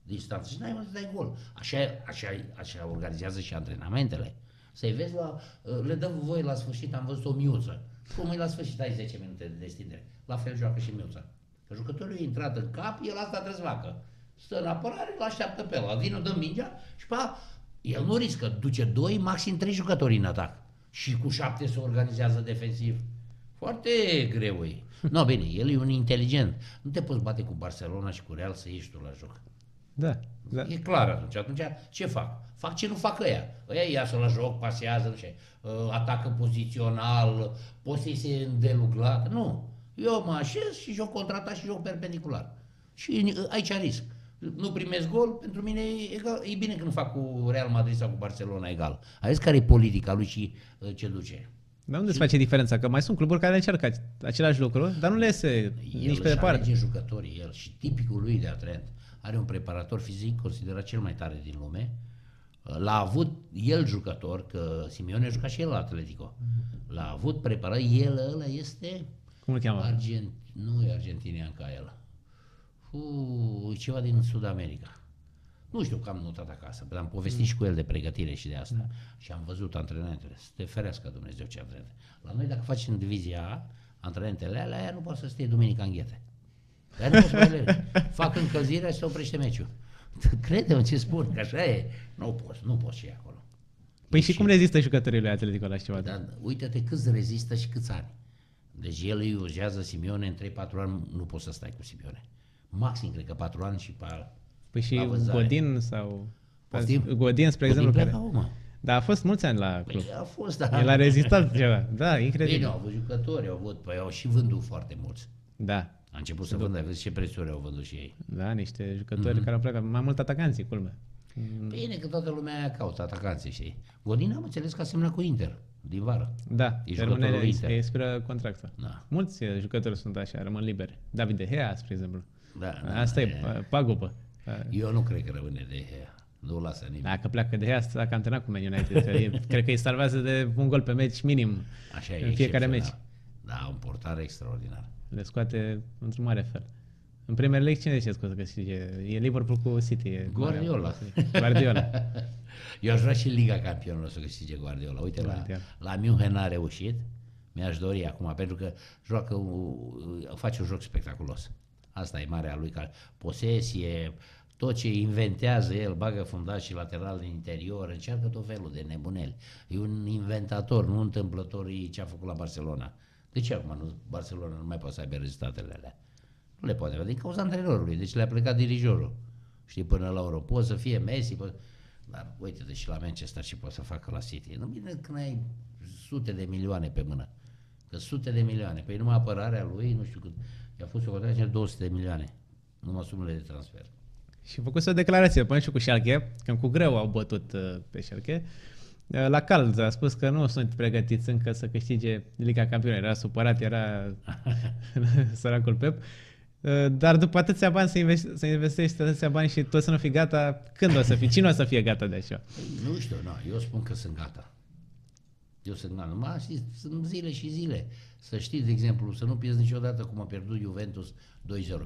distanță și n-ai unde să dai gol. Așa, așa, așa organizează și antrenamentele. Să-i vezi la, le dă voie la sfârșit, am văzut o miuță. Cum e la sfârșit, ai 10 minute de destindere. La fel joacă și miuța. Că jucătorul e intrat în cap, el asta trebuie să facă. Stă în apărare, îl așteaptă pe ăla, vine, dă mingea și pa, el nu riscă, duce 2, maxim 3 jucători în atac. Și cu 7 se organizează defensiv. Foarte greu e. No, bine, el e un inteligent. Nu te poți bate cu Barcelona și cu Real să ieși tu la joc. Da. da. E clar atunci. Atunci ce fac? Fac ce nu fac ăia. Ăia iasă la joc, pasează, nu știu, uh, atacă pozițional, poți să-i se îndeluglat. Nu. Eu mă așez și joc contrata și joc perpendicular. Și uh, aici risc. Nu primesc gol, pentru mine e, egal, e bine când fac cu Real Madrid sau cu Barcelona egal. Aveți care e politica lui și uh, ce duce? Dar unde se face diferența? Că mai sunt cluburi care încearcă același lucru, dar nu le iese El nici pe își departe. alege jucătorii, el și tipicul lui de atlet. Are un preparator fizic considerat cel mai tare din lume. L-a avut el jucător, că Simeone a jucat și el la Atletico. L-a avut preparat, el ăla este Cum îl cheamă? Argent, nu e argentinian ca el. Fu, e ceva din Sud America. Nu știu că am notat acasă, dar am povestit și cu el de pregătire și de asta. Și am văzut antrenamentele. Să te ferească Dumnezeu ce antrenamente. La noi, dacă faci în divizia A, antrenamentele alea, aia nu poate să stie duminica în ghete. Dar nu poți să mai alergi. Fac încălzirea și se oprește meciul. Crede-mă ce spun, că așa e. Nu poți, nu poți și acolo. Păi și cum rezistă jucătorii lui Atletico la așa ceva? Dar uite-te câți rezistă și câți ani. Deci el îi uzează Simeone în 3-4 ani, nu poți să stai cu Simeone. Maxim, cred că 4 ani și pe Păi și la vânzare. Godin sau... Poftim? Godin, spre Godin exemplu, pleacă care... acum. Da, a fost mulți ani la club. Păi a fost, da. El a rezistat ceva. Da, incredibil. Bine, au avut jucători, au avut, păi au și vândut foarte mulți. Da, A început să vândă, ai văzut ce prețuri au vândut și ei. da, niște jucători Mhm. care au plecat. Mai mult atacanții, culme. Bine că toată lumea aia caută atacanții, știi? Godin am înțeles că a semnat cu Inter, din vară. Da, E rămâne, jucătorul îi- Inter. îi expiră contractul. Da. Mulți eh, jucători sunt așa, rămân liberi. David De Gea, spre exemplu. Da, da, Asta da, e pa- pagubă. Eu nu cred că rămâne de Gea. Nu lasă nimeni. Dacă pleacă De Gea, s-a antrenat cu Man United. E- Cred că îi salvează de un gol pe meci minim Așa e în fiecare excepțional. meci. Da, un portar extraordinar. Le scoate într-un mare fel. În Premier League cine ziceți că o să câștige? E Liverpool cu City. E Guardiola. Guardiola. Eu aș vrea și Liga Campionilor să câștige Guardiola. Uite, la, Guardiola. la München n-a reușit. Mi-aș dori acum, pentru că joacă, u- face un joc spectaculos. Asta e marea lui, ca posesie, tot ce inventează el, bagă fundaș și lateral din interior, încearcă tot felul de nebuneli. E un inventator, nu întâmplător e ce a făcut la Barcelona. De ce acum nu, Barcelona nu mai poate să aibă rezultatele alea? Nu le poate avea din cauza antrenorului, deci le-a plecat dirijorul. Știi, până la urmă. Poate să fie Messi, poate... dar uite, deci la Manchester ce poate să facă la City. Nu bine când ai sute de milioane pe mână. Că sute de milioane. Păi numai apărarea lui, nu știu cât, i-a fost o cotație de 200 de milioane. Numai sumele de transfer. Și făcut o declarație până și cu Schalke, când cu greu au bătut uh, pe Schalke. Uh, La cald a spus că nu sunt pregătiți încă să câștige Liga Campionilor. Era supărat, era săracul Pep. Uh, Dar după atâția bani să, investi, să investești atâția bani și tot să nu fii gata, când o să fii? Cine o să fie gata de așa? Păi, nu știu, nu, eu spun că sunt gata. Eu sunt gata. Numai știți, sunt zile și zile. Să știți, de exemplu, să nu pierzi niciodată cum a pierdut Juventus 2-0.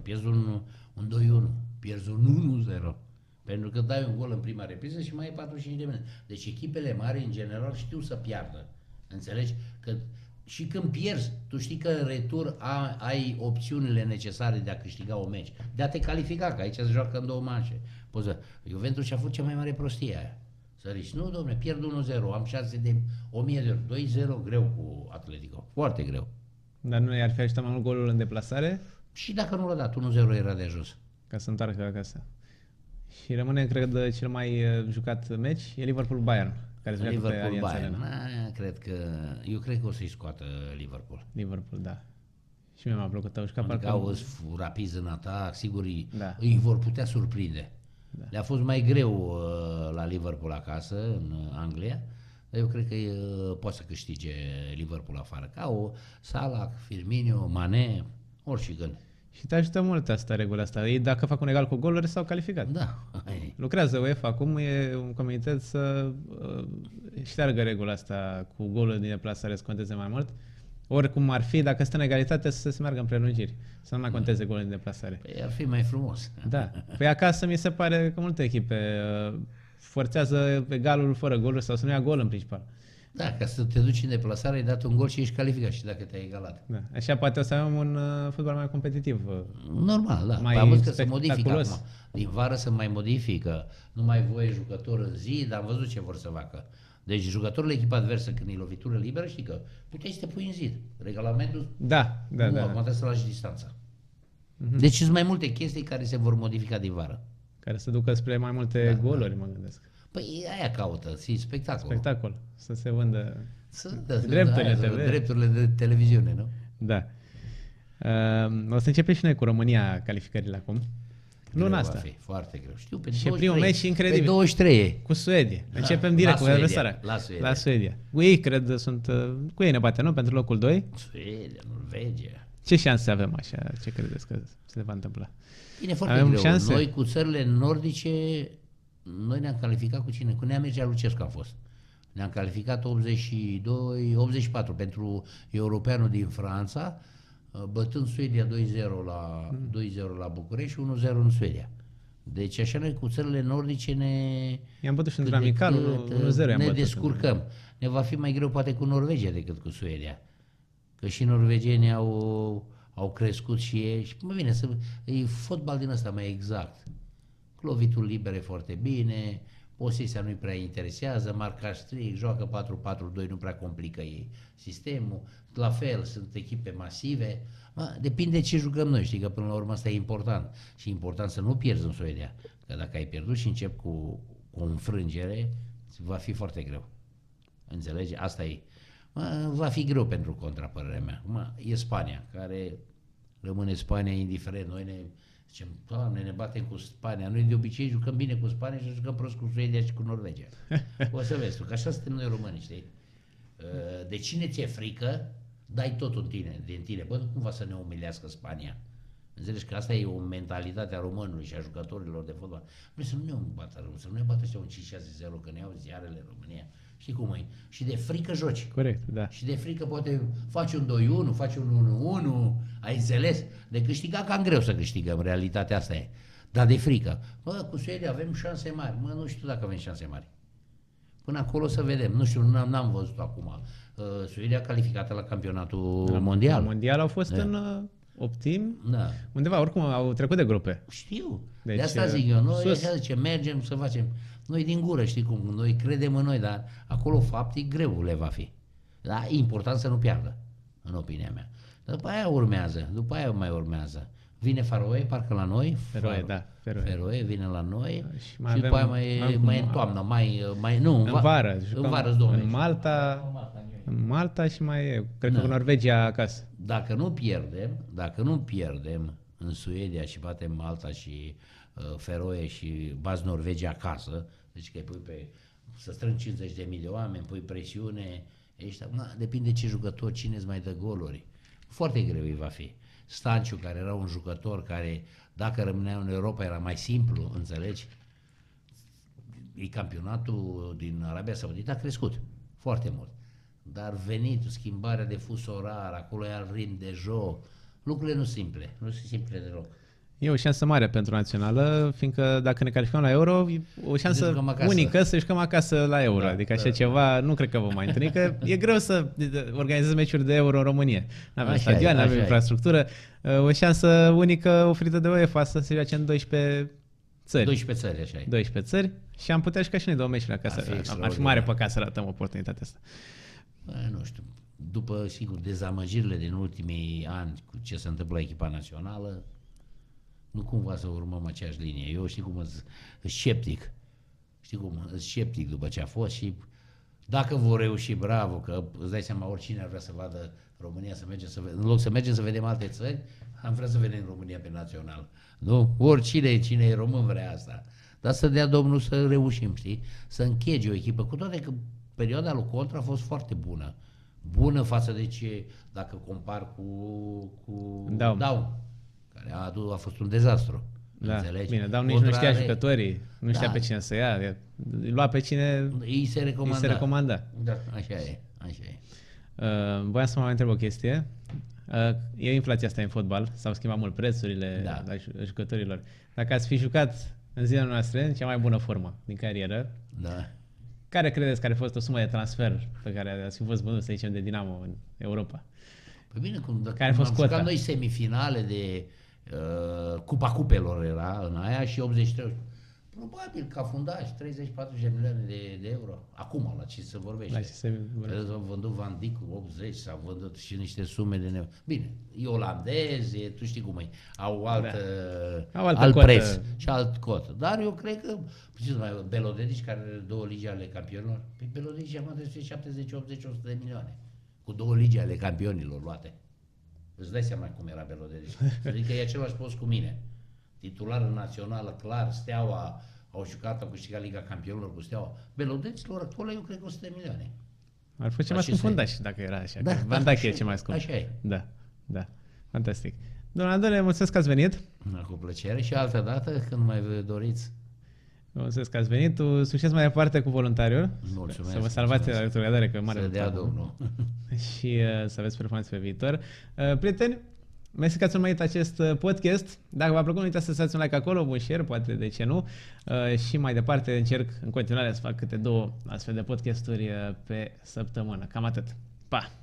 Pierzi un, un 2-1, pierzi un 1-0. Pentru că dai un gol în prima repriză și mai ai 45 de minute. Deci echipele mari, în general, știu să piardă. Înțelegi? Că și când pierzi, tu știi că în retur a, ai opțiunile necesare de a câștiga o meci, de a te califica, că aici se joacă în două manșe. Poți să... Juventus și-a făcut cea mai mare prostie aia. Să zici, nu domne, pierd 1-0, am șanse de 1000 de ori. 2-0 greu cu Atletico, foarte greu. Dar nu i-ar fi ajutat mai mult golul în deplasare Și dacă nu l-a dat, 1-0 era de ajuns. ca să întoarcă acasă. Și rămâne, cred, cel mai uh, jucat meci e Liverpool-Bayern, care se joacă pe Liverpool Allianz Bayern. Arena. Na, cred că, eu cred că o să-i scoată Liverpool. Liverpool, da. Și mie m-a plăcut, au jucat Adică parcă... au sunt rapizi în atac, sigur îi, Da. îi vor putea surprinde. Da. Le-a fost mai greu uh, la Liverpool acasă, în uh, Anglia, dar eu cred că uh, poate să câștige Liverpool afară. Ca o Salah, Firmino, Mane, oricine. Și te ajută mult asta, regula asta. Ei, dacă fac un egal cu goluri, s-au calificat. Da, hai. Lucrează UEFA acum, e un comitet să uh, șteargă regula asta cu golul din deplasare să conteze mai mult. Oricum ar fi, dacă stă în egalitate, să se meargă în prelungiri. Să nu mai conteze golul din deplasare. Păi ar fi mai frumos. Da. Păi acasă mi se pare că multe echipe uh, forțează egalul fără goluri sau să nu ia gol în principal. Da, ca să te duci în deplasare, ai dat un gol și ești calificat și dacă te-ai egalat. Da. Așa poate o să avem un uh, fotbal mai competitiv. uh. Normal, da. Mai Mai am văzut că se modifică spectaculos. acum. Din vară se mai modifică. Nu mai voie jucător în zi, dar am văzut ce vor să facă. Deci jucătorul echipă adversă când e lovitură liberă, știi că puteai să te pui în zid. Regulamentul Da, da, nu, da. acum da. trebuie să lași distanța. Deci sunt mai multe chestii care se vor modifica din vară. Care să ducă spre mai multe Da, goluri, mă gândesc. Păi aia caută, zi, spectacol. Spectacol. Să se vândă... Sunt, da, Drepturile aia, TV. Drepturile de televiziune, nu? Da. Uh, o să începem și noi cu România calificările acum. Luna Greu asta. Va fi, foarte greu. Știu, pe Și 23. primul meci incredibil. Pe 23. Cu Suedia. Da, Începem la direct cu Suedia, adversarea. la Suedia. La Suedia. Cu ei, cred, sunt... uh, Cu ei ne bate, nu? Pentru locul 2. Suedia, Norvegia. Ce șanse avem așa? Ce credeți că se va întâmpla? Bine, foarte Avem greu. șanse? Noi cu țările nordice, noi ne-am calificat cu cine? Cu Nea Mircea Lucescu am fost. Ne-am calificat 82, 84 pentru europeanul din Franța, uh, bătând Suedia 2-0 la, Hmm. 2-0 la București și 1-0 în Suedia. Deci așa noi cu țările nordice ne... I-am bătut și cât într-un de amical, cât, 1-0 i-am Ne bătut. descurcăm. Ne va fi mai greu poate cu Norvegia decât cu Suedia. Că și norvegienii au, au crescut și ei. Și mă vine să... E fotbal din ăsta mai exact. Lovitul liber e foarte bine, posesia nu-i prea interesează, marcaj strict, joacă 4-4-2, nu prea complică ei sistemul. La fel, sunt echipe masive. Mă, depinde ce jucăm noi, știi că până la urmă asta e important. Și e important să nu pierzi în Suedia. Că dacă ai pierdut și încep cu, cu o înfrângere, Va fi foarte greu. Înțelegi? Asta e. Mă, va fi greu pentru contrapărerea mea. Mă, e Spania, care rămâne Spania indiferent. Noi ne zicem, doamne, ne batem cu Spania. Noi de obicei jucăm bine cu Spania și jucăm prost cu Suedia și cu Norvegia. O să vezi tu, că așa suntem noi români, știi? Uh, de cine ți-e frică, dai totul în tine, din tine. Bă, nu cumva să ne umilească Spania. Înțelegi că asta e o mentalitate a românului și a jucătorilor de fotbal. Nu să nu ne bată rău, să nu ne bată ăștia un 5-6-0, că ne iau ziarele în România. Știi cum e? Și de frică joci. Corect, da. Și de frică poate faci un 2-1, faci un 1-1, ai înțeles? De câștigat cam greu să câștigăm, realitatea asta e. Dar de frică. Bă, cu Suedia avem șanse mari. Mă, nu știu dacă avem șanse mari. Până acolo să vedem. Nu știu, n-am, n-am văzut acum. Uh, Suedia calificată la campionatul La mondial. mondial au fost Da. în uh, optim. Da. Undeva, oricum, au trecut de grupe. Știu. Deci, de asta zic eu. Noi sus. așa zice, mergem să facem. Noi din gură, știi cum, noi credem în noi, dar acolo faptic greu le va fi. Dar e important să nu piardă, în opinia mea. După aia urmează, după aia mai urmează. Vine Faroe, parcă la noi. Feroe, Faro- da, Feroe. Feroe vine la noi Și și, mai și după aia avem- mai, mai- mai, în toamnă, mai, mai nu, În va- vară. În jucăm vară, domnule. În Malta, în Malta și mai e, cred că Da. cu Norvegia acasă. Dacă nu pierdem, dacă nu pierdem în Suedia și batem Malta și uh, Feroe și bați Norvegia acasă, deci că îi pui pe, să strâng 50 de mii de oameni, pui presiune, ești, na, depinde ce jucător, cine îți mai dă goluri. Foarte greu îi va fi. Stanciu, care era un jucător care, dacă rămânea în Europa, era mai simplu, înțelegi? E campionatul din Arabia Saudită a crescut foarte mult. Dar venitul, schimbarea de fus orar, acolo e alt ritm de joc, lucrurile nu sunt simple, nu sunt simple deloc. E o șansă mare pentru națională, fiindcă dacă ne calificăm la Euro, e o șansă jucăm acasă. unică să jucăm acasă la Euro. Da, adică așa da. ceva nu cred că vom mai întâlni, că e greu să organizezi meciuri de Euro în România. Nu avem Așa e, stadioane, nu avem așa e. infrastructură. O șansă unică oferită de UEFA să se joace în 12 țări. 12 țări, așa e. 12 țări și am putea juca și noi două meciuri acasă. Ar fi Ar fi extraordinar. mare păcat să ratăm oportunitatea asta. Bă, nu știu, după, sigur, dezamăgirile din ultimii ani cu ce se întâmplă la echipa națională, nu cumva să urmăm aceeași linie. Eu știi cum sunt sunt sceptic. Știi cum? Sunt sceptic după ce a fost și dacă vor reuși, bravo, că îți dai seama, oricine ar vrea să vadă România, să mergem să vedem, în loc să mergem să vedem alte țări, am vrea să vedem România pe național. Nu? Oricine, cine e român vrea asta. Dar să dea Domnul să reușim, știi? Să închege o echipă, cu toate că perioada lui Contra a fost foarte bună. Bună față de ce, dacă compar cu, cu Daum. Daum, care a, adu- a fost un dezastru. Da, Înțelegi? bine, dar nici nu știa Contra are- jucătorii, nu știa Da. pe cine să ia, e- îi lua pe cine Îi se îi recomanda. se recomanda. Da, așa e, așa e. Uh, voiam să mă mai întreb o chestie. Uh, e inflația asta în fotbal, s-au schimbat mult prețurile Da. la ju- jucătorilor. Dacă ați fi jucat în zilele noastre, în cea mai bună formă din carieră, Da. Care credeți că ar fi fost o sumă de transfer pe care ați fi fost vândut, să zicem, de Dinamo în Europa? Păi bine, cum dacă Care a fost am cota? jucat noi semifinale de uh, Cupa Cupelor era în aia și 83. Probabil ca fundaș, 30-40 de milioane de, de euro. Acum, la ce se vorbește. La ce se vorbește. S-a vândut Van Dijk cu 80, s-a vândut și niște sume de ne... Bine, e olandez, e, tu știi cum e, au altă, Au altă alt cotă. preț și alt cot. Dar eu cred că, ce să mai, Belodedici care are două ligi ale campionilor, pe Belodedici am adresat 70, 80, 100 de milioane. Cu două ligi ale campionilor luate. Îți dai seama cum era Belodedici. Adică e același post cu mine. Titular națională, clar, Steaua, au jucat, au câștigat Liga Campionilor cu Steaua. Belodedicilor acolo eu cred că 100 de milioane. Ar fi cel La mai ce scump se- fundaș, dacă era așa. Da, că da, Van Dijk așa e e, cel mai scump. așa e. Da, da. Fantastic. Domnul Andone, mulțumesc că ați venit. Da, Cu plăcere și altă dată când mai vă doriți. Mulțumesc că ați venit. Tu succes mai departe cu voluntariul. Mulțumesc, Să vă salvați mulțumesc. la retrogradare, că mare Să dea lucru. Domnul. și uh, să aveți performanțe pe viitor. Uh, prieteni, mersi că ați urmărit acest uh, podcast. Dacă v-a plăcut, nu uitați să dați un like acolo, un share, poate de ce nu. Uh, și mai departe încerc în continuare să fac câte două astfel de podcasturi uh, pe săptămână. Cam atât. Pa!